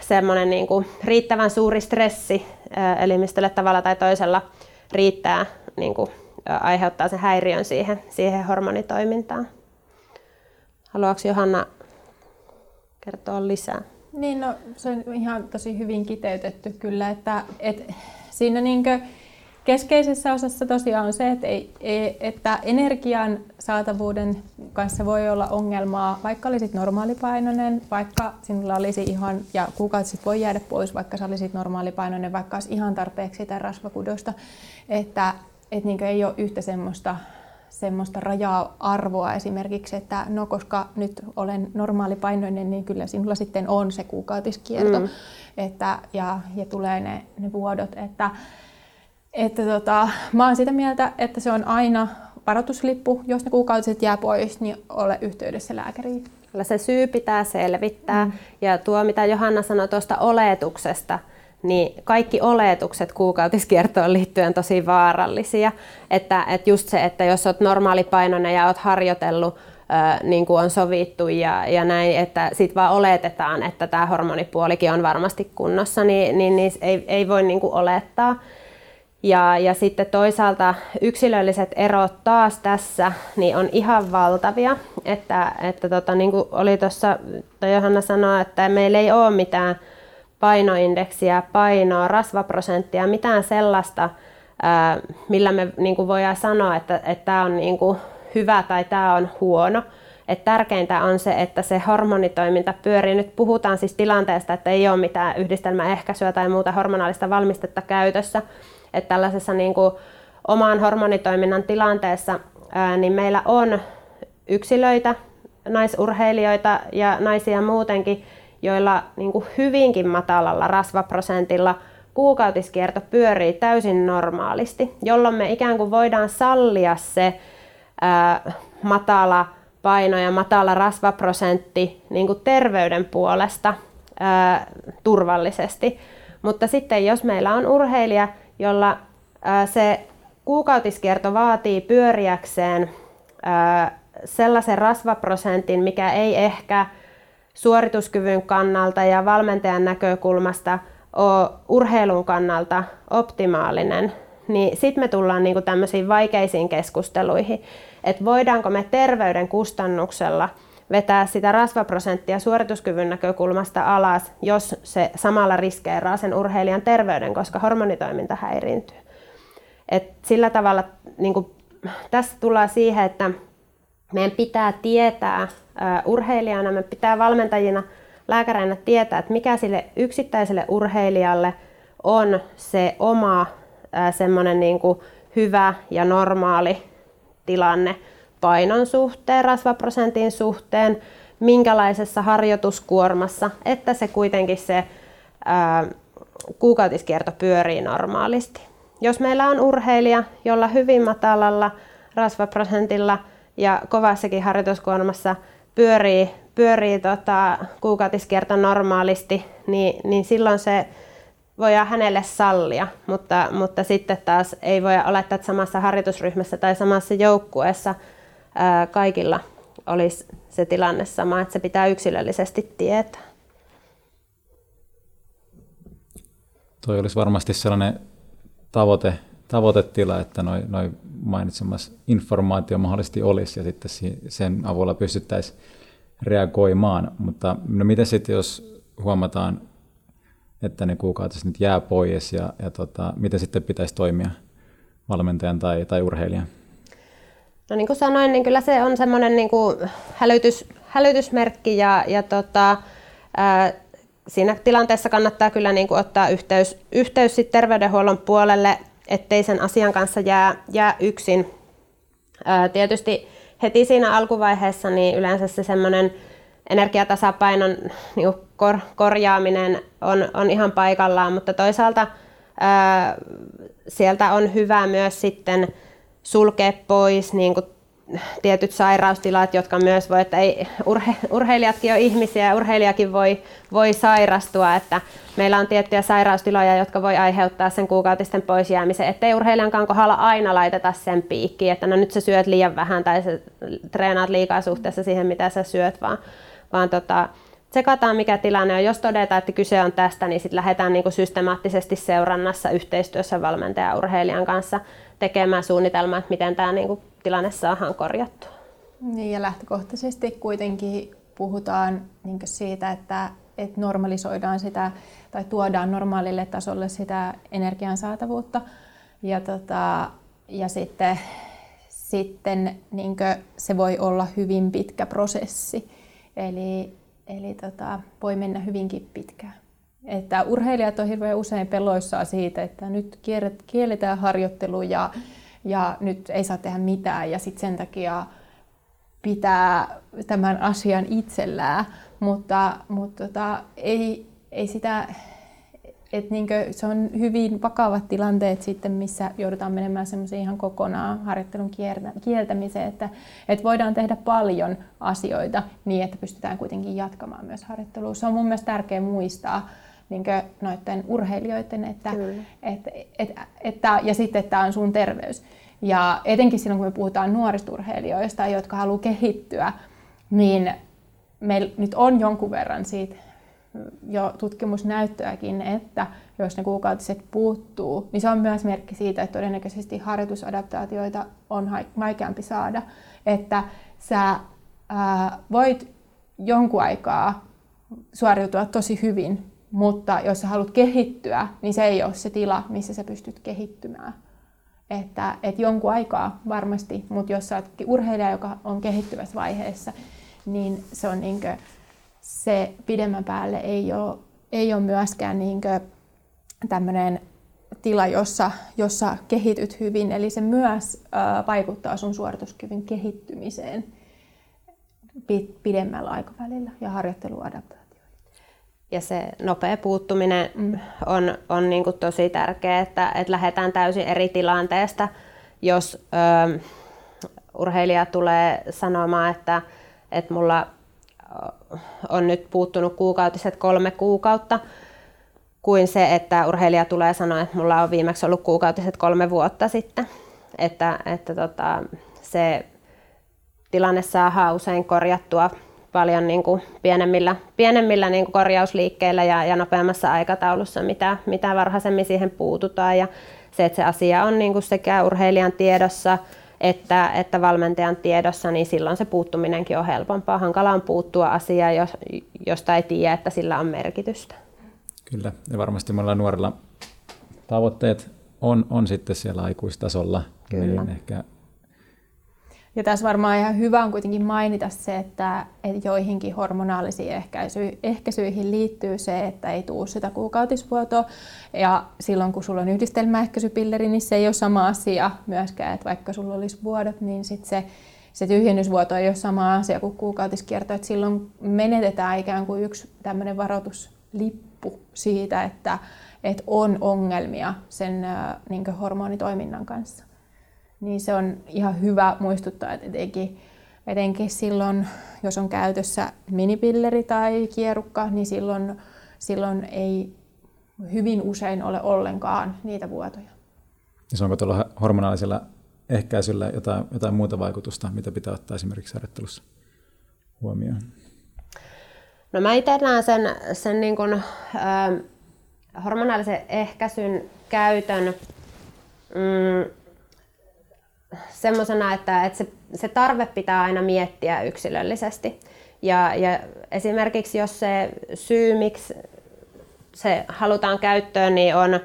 semmoinen niin kuin riittävän suuri stressi elimistölle tavalla tai toisella riittää, niin kuin, aiheuttaa sen häiriön siihen, siihen hormonitoimintaan. Haluatko Johanna kertoa lisää? Niin, no, se on ihan tosi hyvin kiteytetty kyllä, että, että siinä niinkö keskeisessä osassa tosiaan on se, että, ei, että energian saatavuuden kanssa voi olla ongelmaa, vaikka olisit normaalipainoinen, vaikka sinulla olisi ihan, ja kuukausi voi jäädä pois, vaikka sä olisit normaalipainoinen, vaikka olisi ihan tarpeeksi sitä rasvakudosta, että, että niin ei ole yhtä semmoista semmoista rajaa-arvoa esimerkiksi, että no koska nyt olen normaalipainoinen, niin kyllä sinulla sitten on se kuukautiskierto mm. että, ja, ja tulee ne, ne vuodot. Että, että tota, mä oon sitä mieltä, että se on aina varoituslippu. Jos ne kuukautiset jää pois, niin ole yhteydessä lääkäriin. Kyllä se syy pitää selvittää. Mm. Ja tuo, mitä Johanna sanoi tuosta oletuksesta, niin kaikki oletukset kuukautiskiertoon liittyen tosi vaarallisia. Että, että just se, että jos olet normaalipainoinen ja olet harjoitellut niin kuin on sovittu ja, ja näin, että sitten vaan oletetaan, että tämä hormonipuolikin on varmasti kunnossa, niin, niin, niin ei, ei voi niin kuin olettaa. Ja, ja sitten toisaalta yksilölliset erot taas tässä niin on ihan valtavia, että, että tota, niin kuin oli tuossa, Johanna sanoi, että meillä ei ole mitään painoindeksiä, painoa, rasvaprosenttia, mitään sellaista, millä me niin kuin voidaan sanoa, että, että tämä on niin kuin hyvä tai tämä on huono. Et tärkeintä on se, että se hormonitoiminta pyörii. Nyt puhutaan siis tilanteesta, että ei ole mitään yhdistelmäehkäisyä tai muuta hormonaalista valmistetta käytössä. Että tällaisessa niin kuin oman hormonitoiminnan tilanteessa niin meillä on yksilöitä, naisurheilijoita ja naisia muutenkin, joilla niin kuin hyvinkin matalalla rasvaprosentilla kuukautiskierto pyörii täysin normaalisti, jolloin me ikään kuin voidaan sallia se ää, matala paino ja matala rasvaprosentti niin kuin terveyden puolesta ää, turvallisesti. Mutta sitten jos meillä on urheilija, jolla ää, se kuukautiskierto vaatii pyöriäkseen ää, sellaisen rasvaprosentin, mikä ei ehkä suorituskyvyn kannalta ja valmentajan näkökulmasta ole urheilun kannalta optimaalinen, niin sitten me tullaan niinku tämmöisiin vaikeisiin keskusteluihin, että voidaanko me terveyden kustannuksella vetää sitä rasvaprosenttia suorituskyvyn näkökulmasta alas, jos se samalla riskeeraa sen urheilijan terveyden, koska hormonitoiminta häiriintyy. Et sillä tavalla niin kuin, tässä tullaan siihen, että meidän pitää tietää urheilijana, me pitää valmentajina, lääkäreinä tietää, että mikä sille yksittäiselle urheilijalle on se oma semmoinen niin kuin hyvä ja normaali tilanne painon suhteen, rasvaprosentin suhteen, minkälaisessa harjoituskuormassa, että se kuitenkin se ää, kuukautiskierto pyörii normaalisti. Jos meillä on urheilija, jolla hyvin matalalla rasvaprosentilla ja kovassakin harjoituskuormassa pyörii, pyörii tota, kuukautiskierto normaalisti, niin, niin silloin se voidaan hänelle sallia, mutta, mutta sitten taas ei voi olettaa, että samassa harjoitusryhmässä tai samassa joukkueessa ää, kaikilla olisi se tilanne sama, että se pitää yksilöllisesti tietää. Toi olisi varmasti sellainen tavoite, tavoitetila, että noin noi mainitsemassa informaatio mahdollisesti olisi ja sitten sen avulla pystyttäisiin reagoimaan. Mutta no miten sitten, jos huomataan, että ne kuukautiset nyt jää pois ja, ja tota, miten sitten pitäisi toimia valmentajan tai, tai urheilijan? No niin kuin sanoin, niin kyllä se on semmoinen niin kuin hälytys, hälytysmerkki ja, ja tota, ää, siinä tilanteessa kannattaa kyllä niin kuin ottaa yhteys, yhteys terveydenhuollon puolelle, ettei sen asian kanssa jää, jää yksin. Tietysti heti siinä alkuvaiheessa niin yleensä se semmoinen energiatasapainon niin kor, korjaaminen on, on ihan paikallaan, mutta toisaalta ää, sieltä on hyvä myös sitten sulkea pois niin kuin tietyt sairaustilat, jotka myös voi, että ei, urhe, urheilijatkin on ihmisiä ja urheilijakin voi, voi sairastua, että meillä on tiettyjä sairaustiloja, jotka voi aiheuttaa sen kuukautisten pois jäämisen, ettei urheilijankaan kohdalla aina laiteta sen piikkiin, että no nyt sä syöt liian vähän tai sä treenaat liikaa suhteessa siihen, mitä sä syöt, vaan, vaan tota, tsekataan mikä tilanne on. Jos todetaan, että kyse on tästä, niin sitten lähdetään niin systemaattisesti seurannassa yhteistyössä valmentajan ja urheilijan kanssa tekemään suunnitelmaa, että miten tämä niin tilanne saadaan korjattua. Niin ja lähtökohtaisesti kuitenkin puhutaan niin siitä, että, että normalisoidaan sitä tai tuodaan normaalille tasolle sitä energian saatavuutta. Ja, tota, ja sitten, sitten niin se voi olla hyvin pitkä prosessi. Eli, eli tota, voi mennä hyvinkin pitkään. Että urheilijat on hirveän usein peloissaan siitä, että nyt kielletään harjoittelu ja, ja nyt ei saa tehdä mitään. Ja sitten sen takia pitää tämän asian itsellään, mutta, mutta tota, ei, ei sitä, et niinkö, se on hyvin vakavat tilanteet sitten, missä joudutaan menemään semmoisiin ihan kokonaan harjoittelun kieltämiseen, että, että voidaan tehdä paljon asioita niin, että pystytään kuitenkin jatkamaan myös harjoittelua. Se on mun mielestä tärkeää muistaa, niin noiden urheilijoiden, että, että, että, että, ja sitten, että tämä on sun terveys. Ja etenkin silloin, kun me puhutaan nuorista urheilijoista, jotka haluaa kehittyä, niin meillä nyt on jonkun verran siitä jo tutkimusnäyttöäkin, että jos ne kuukautiset puuttuu, niin se on myös merkki siitä, että todennäköisesti harjoitusadaptaatioita on vaikeampi saada. Että sä ää, voit jonkun aikaa suoriutua tosi hyvin mutta jos sä haluat kehittyä, niin se ei ole se tila, missä sä pystyt kehittymään. Että, et jonkun aikaa varmasti, mutta jos sä oot urheilija, joka on kehittyvässä vaiheessa, niin se on niinkö, se pidemmän päälle ei ole, ei ole myöskään niinkö tämmöinen tila, jossa, jossa kehityt hyvin. Eli se myös äh, vaikuttaa sun suorituskyvyn kehittymiseen pidemmällä aikavälillä ja harjoitteluadaptaatioon ja se nopea puuttuminen mm. on, on niin kuin tosi tärkeää, että, että lähdetään täysin eri tilanteesta. Jos ö, urheilija tulee sanomaan, että, että mulla on nyt puuttunut kuukautiset kolme kuukautta, kuin se, että urheilija tulee sanoa, että mulla on viimeksi ollut kuukautiset kolme vuotta sitten. Että, että tota, se tilanne saa usein korjattua paljon niin kuin pienemmillä, pienemmillä niin kuin korjausliikkeillä ja, ja nopeammassa aikataulussa, mitä, mitä varhaisemmin siihen puututaan. Ja se, että se asia on niin kuin sekä urheilijan tiedossa että, että valmentajan tiedossa, niin silloin se puuttuminenkin on helpompaa. Hankala on puuttua asiaan, jos, josta ei tiedä, että sillä on merkitystä. Kyllä, ja varmasti monella nuorilla tavoitteet on, on sitten siellä aikuistasolla. Kyllä. Niin ehkä ja tässä varmaan ihan hyvä on kuitenkin mainita se, että, että joihinkin hormonaalisiin ehkäisy, ehkäisyihin liittyy se, että ei tule sitä kuukautisvuotoa. Ja silloin kun sulla on yhdistelmäehkäisypilleri, niin se ei ole sama asia myöskään, että vaikka sulla olisi vuodot, niin sit se, se tyhjennysvuoto ei ole sama asia kuin kuukautiskierto. Että silloin menetetään ikään kuin yksi tämmöinen varoituslippu siitä, että, että on ongelmia sen niin hormonitoiminnan kanssa niin se on ihan hyvä muistuttaa, että etenkin, etenkin silloin, jos on käytössä minipilleri tai kierukka, niin silloin, silloin ei hyvin usein ole ollenkaan niitä vuotoja. Ja onko tuolla hormonaalisella ehkäisyllä jotain, jotain muuta vaikutusta, mitä pitää ottaa esimerkiksi harjoittelussa huomioon? No mä itse näen sen, sen niin kuin, äh, hormonaalisen ehkäisyn käytön mm, semmoisena, että, että se, se tarve pitää aina miettiä yksilöllisesti. Ja, ja esimerkiksi jos se syy, miksi se halutaan käyttöön, niin on,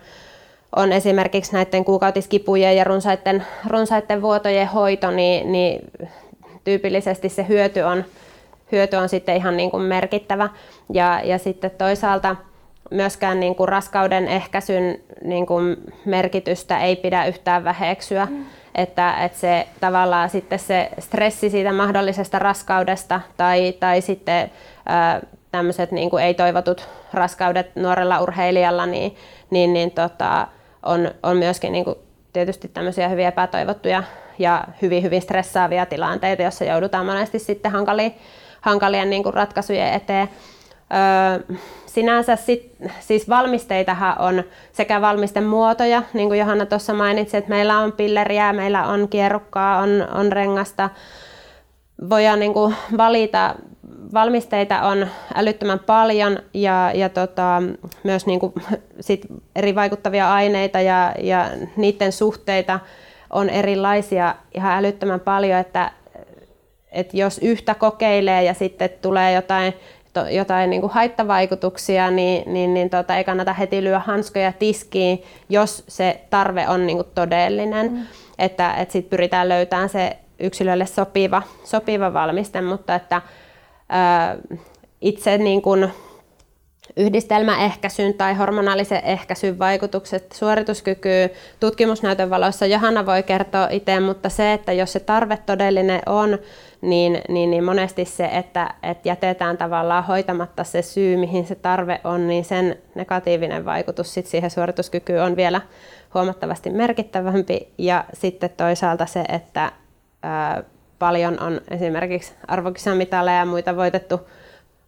on esimerkiksi näiden kuukautiskipujen ja runsaiden, runsaiden vuotojen hoito, niin, niin tyypillisesti se hyöty on, hyöty on sitten ihan niin kuin merkittävä. Ja, ja sitten toisaalta myöskään niin kuin raskauden ehkäisyn niin kuin merkitystä ei pidä yhtään väheksyä. Mm että, että se tavallaan sitten se stressi siitä mahdollisesta raskaudesta tai, tai sitten tämmöiset niin kuin ei-toivotut raskaudet nuorella urheilijalla, niin, niin, niin tota, on, on myöskin niin kuin tietysti tämmöisiä hyviä epätoivottuja ja hyvin, hyvin stressaavia tilanteita, joissa joudutaan monesti sitten hankalien, hankalien niin kuin ratkaisujen eteen. Öö, sinänsä sit, siis valmisteitahan on sekä valmisten muotoja, niin kuin Johanna tuossa mainitsi, että meillä on pilleriä, meillä on kierrukkaa, on, on rengasta. Voidaan niin kuin valita, valmisteita on älyttömän paljon ja, ja tota, myös niin kuin sit eri vaikuttavia aineita ja, ja niiden suhteita on erilaisia ihan älyttömän paljon, että, että jos yhtä kokeilee ja sitten tulee jotain jotain niin kuin haittavaikutuksia, niin, niin, niin tota, ei kannata heti lyö hanskoja tiskiin, jos se tarve on niin kuin todellinen. Mm. Että, että sitten pyritään löytämään se yksilölle sopiva, sopiva valmiste, mutta että ää, itse niin kuin yhdistelmäehkäisyn tai hormonaalisen ehkäisyn vaikutukset suorituskykyyn tutkimusnäytön valossa Johanna voi kertoa itse, mutta se, että jos se tarve todellinen on, niin, niin, niin monesti se, että, että jätetään tavallaan hoitamatta se syy, mihin se tarve on, niin sen negatiivinen vaikutus sit siihen suorituskykyyn on vielä huomattavasti merkittävämpi. Ja sitten toisaalta se, että ää, paljon on esimerkiksi arvokisamitaleja ja muita voitettu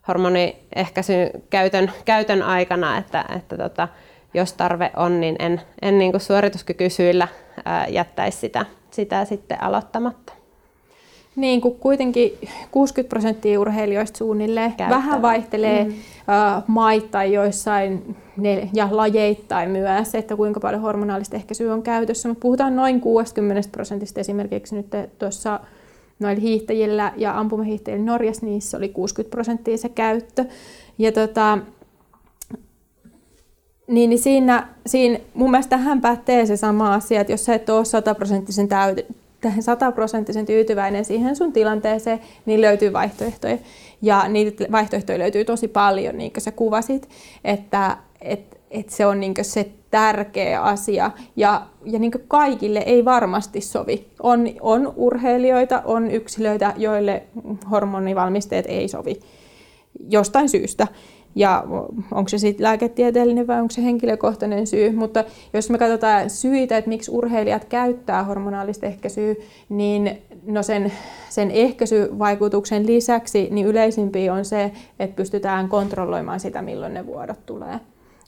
hormoniehkäisyn käytön, käytön aikana, että, että tota, jos tarve on, niin en, en niin suorituskykysyillä ää, jättäisi sitä, sitä sitten aloittamatta. Niin, kun kuitenkin 60 prosenttia urheilijoista suunnilleen Käyttää. vähän vaihtelee mm. uh, maittain joissain ja lajeittain myös, että kuinka paljon hormonaalista ehkäisyä on käytössä, mutta puhutaan noin 60 prosentista esimerkiksi nyt tuossa noilla hiihtäjillä ja ampumahiihtäjillä Norjassa, niissä oli 60 prosenttia se käyttö. Ja tota, niin, niin siinä, siinä mun mielestä tähän pätee se sama asia, että jos sä et ole sataprosenttisen sataprosenttisen tyytyväinen siihen sun tilanteeseen, niin löytyy vaihtoehtoja. Ja niitä vaihtoehtoja löytyy tosi paljon, niin kuin sä kuvasit, että et, et se on niin se tärkeä asia. Ja, ja niin kaikille ei varmasti sovi. On, on urheilijoita, on yksilöitä, joille hormonivalmisteet ei sovi jostain syystä ja onko se sitten lääketieteellinen vai onko se henkilökohtainen syy. Mutta jos me katsotaan syitä, että miksi urheilijat käyttää hormonaalista ehkäisyä, niin no sen, sen ehkäisyvaikutuksen lisäksi niin yleisimpi on se, että pystytään kontrolloimaan sitä, milloin ne vuodot tulee.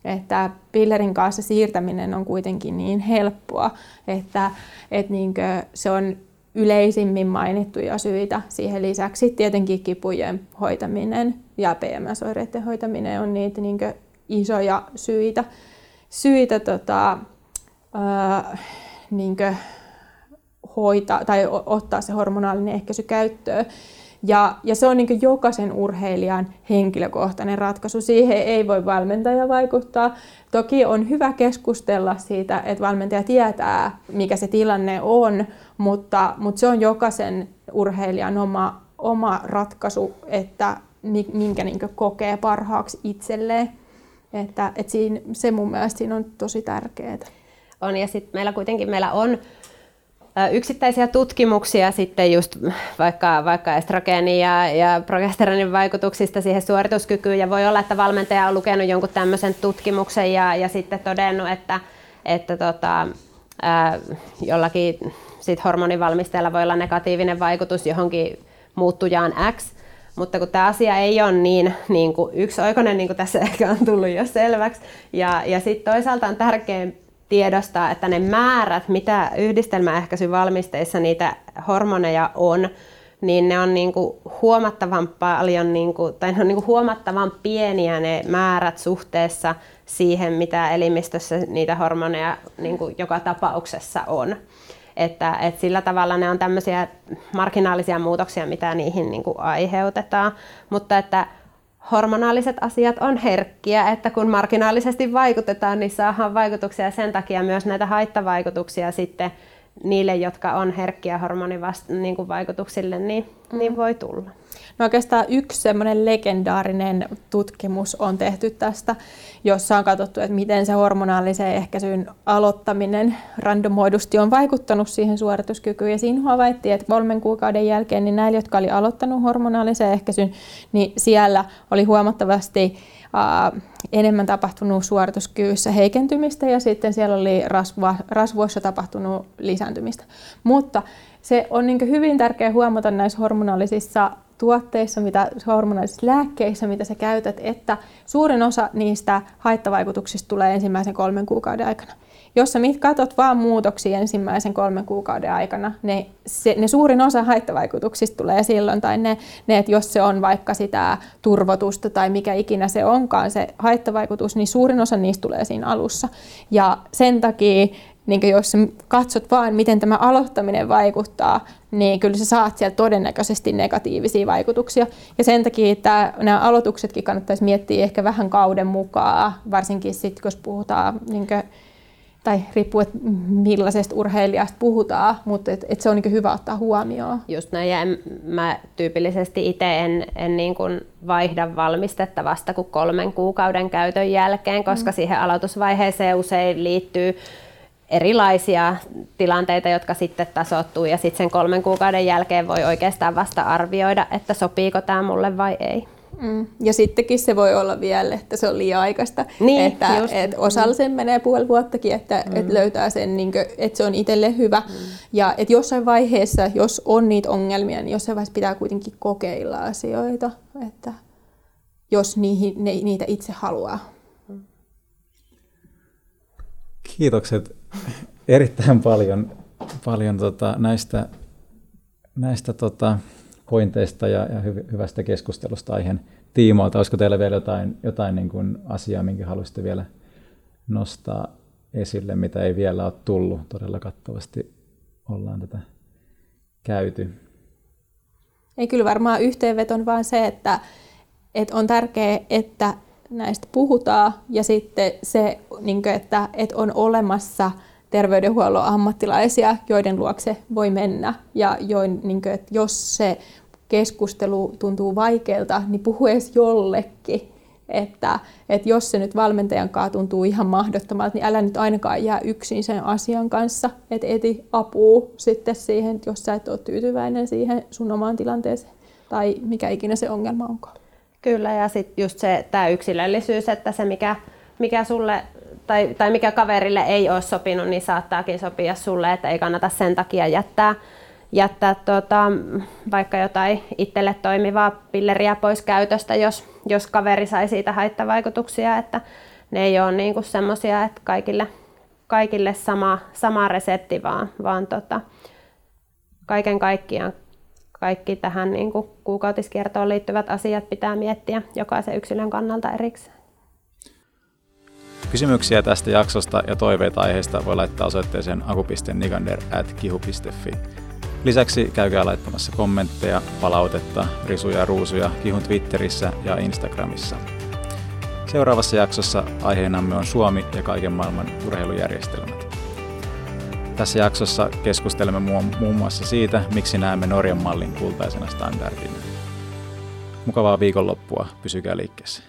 Että pillerin kanssa siirtäminen on kuitenkin niin helppoa, että, että niinkö se on yleisimmin mainittuja syitä. Siihen lisäksi tietenkin kipujen hoitaminen ja PMS-oireiden hoitaminen on niitä niin isoja syitä, syitä tota, ää, niin hoita, tai ottaa se hormonaalinen ehkäisy käyttöön. Ja, ja se on niin jokaisen urheilijan henkilökohtainen ratkaisu. Siihen ei voi valmentaja vaikuttaa. Toki on hyvä keskustella siitä, että valmentaja tietää, mikä se tilanne on, mutta, mutta se on jokaisen urheilijan oma, oma ratkaisu, että minkä niin kokee parhaaksi itselleen. Että, että siinä, se mun mielestä siinä on tosi tärkeää. On ja sitten meillä kuitenkin meillä on yksittäisiä tutkimuksia sitten just vaikka, vaikka estrogeenin ja, ja progesteronin vaikutuksista siihen suorituskykyyn. Ja voi olla, että valmentaja on lukenut jonkun tämmöisen tutkimuksen ja, ja sitten todennut, että, että tota, ää, jollakin sit hormonivalmisteella voi olla negatiivinen vaikutus johonkin muuttujaan X, mutta kun tämä asia ei ole niin, niin kuin yksioikoinen, niin kuin tässä ehkä on tullut jo selväksi, ja, ja sitten toisaalta on tärkeää tiedostaa, että ne määrät, mitä yhdistelmäehkäisyvalmisteissa niitä hormoneja on, niin ne on niin kuin huomattavan paljon, niin kuin, tai ne on niin kuin huomattavan pieniä ne määrät suhteessa siihen, mitä elimistössä niitä hormoneja niin kuin joka tapauksessa on. Että, että sillä tavalla ne on tämmöisiä marginaalisia muutoksia, mitä niihin niin kuin aiheutetaan. Mutta että hormonaaliset asiat on herkkiä, että kun marginaalisesti vaikutetaan, niin saadaan vaikutuksia sen takia myös näitä haittavaikutuksia sitten niille, jotka on herkkiä hormonivaikutuksille, niin, niin, mm. niin voi tulla. No oikeastaan yksi semmoinen legendaarinen tutkimus on tehty tästä, jossa on katsottu, että miten se hormonaalisen ehkäisyn aloittaminen randomoidusti on vaikuttanut siihen suorituskykyyn. Ja siinä havaittiin, että kolmen kuukauden jälkeen niin näillä, jotka oli aloittanut hormonaalisen ehkäisyn, niin siellä oli huomattavasti enemmän tapahtunut suorituskyvyssä heikentymistä ja sitten siellä oli rasva, rasvoissa tapahtunut lisääntymistä. Mutta se on niin hyvin tärkeää huomata näissä hormonaalisissa tuotteissa, mitä hormonaalisissa lääkkeissä, mitä sä käytät, että suurin osa niistä haittavaikutuksista tulee ensimmäisen kolmen kuukauden aikana. Jos sä katsot vaan muutoksia ensimmäisen kolmen kuukauden aikana, ne, se, ne suurin osa haittavaikutuksista tulee silloin, tai ne, ne, että jos se on vaikka sitä turvotusta tai mikä ikinä se onkaan se haittavaikutus, niin suurin osa niistä tulee siinä alussa. Ja sen takia niin jos katsot vain, miten tämä aloittaminen vaikuttaa, niin kyllä sä saat sieltä todennäköisesti negatiivisia vaikutuksia. Ja sen takia että nämä aloituksetkin kannattaisi miettiä ehkä vähän kauden mukaan, varsinkin sitten, jos puhutaan niin kuin, tai riippuu, että millaisesta urheilijasta puhutaan, mutta et, et se on niin hyvä ottaa huomioon. Just näin, ja en, mä tyypillisesti itse en, en niin kuin vaihda valmistetta vasta kuin kolmen kuukauden käytön jälkeen, koska mm. siihen aloitusvaiheeseen usein liittyy erilaisia tilanteita, jotka sitten tasoittuu ja sitten sen kolmen kuukauden jälkeen voi oikeastaan vasta arvioida, että sopiiko tämä mulle vai ei. Mm. Ja sittenkin se voi olla vielä, että se on liian aikaista. Niin, että, että osalla sen menee puoli vuottakin, että, mm. että löytää sen, niin kuin, että se on itselle hyvä. Mm. Ja että jossain vaiheessa, jos on niitä ongelmia, niin jossain vaiheessa pitää kuitenkin kokeilla asioita, että jos niihin, ne, niitä itse haluaa. Kiitokset erittäin paljon, paljon tota näistä, näistä tota pointeista ja, ja hy, hyvästä keskustelusta aiheen tiimoilta. Olisiko teillä vielä jotain, jotain niin kuin asiaa, minkä haluaisitte vielä nostaa esille, mitä ei vielä ole tullut? Todella kattavasti ollaan tätä käyty. Ei kyllä varmaan yhteenveton vaan se, että, että on tärkeää, että näistä puhutaan ja sitten se, niin että, että on olemassa terveydenhuollon ammattilaisia, joiden luokse voi mennä ja join, niin kuin, että jos se keskustelu tuntuu vaikealta, niin puhu edes jollekin. Että, että jos se nyt valmentajan kanssa tuntuu ihan mahdottomalta, niin älä nyt ainakaan jää yksin sen asian kanssa. Että eti apuu sitten siihen, jos sä et ole tyytyväinen siihen sun omaan tilanteeseen tai mikä ikinä se ongelma onkaan. Kyllä, ja sitten just se tämä yksilöllisyys, että se mikä, mikä sulle tai, tai mikä kaverille ei ole sopinut, niin saattaakin sopia sulle, että ei kannata sen takia jättää, jättää tuota, vaikka jotain itselle toimivaa pilleriä pois käytöstä, jos, jos kaveri sai siitä haittavaikutuksia, että ne ei ole niinku semmoisia, että kaikille, kaikille sama, sama resepti, vaan, vaan tota, kaiken kaikkiaan kaikki tähän niin kuin kuukautiskiertoon liittyvät asiat pitää miettiä jokaisen yksilön kannalta erikseen. Kysymyksiä tästä jaksosta ja toiveita aiheesta voi laittaa osoitteeseen aku.nigander.kihu.fi. Lisäksi käykää laittamassa kommentteja, palautetta, risuja ja ruusuja Kihun Twitterissä ja Instagramissa. Seuraavassa jaksossa aiheenamme on Suomi ja kaiken maailman urheilujärjestelmät. Tässä jaksossa keskustelemme muun muassa siitä, miksi näemme Norjan mallin kultaisena standardina. Mukavaa viikonloppua, pysykää liikkeessä.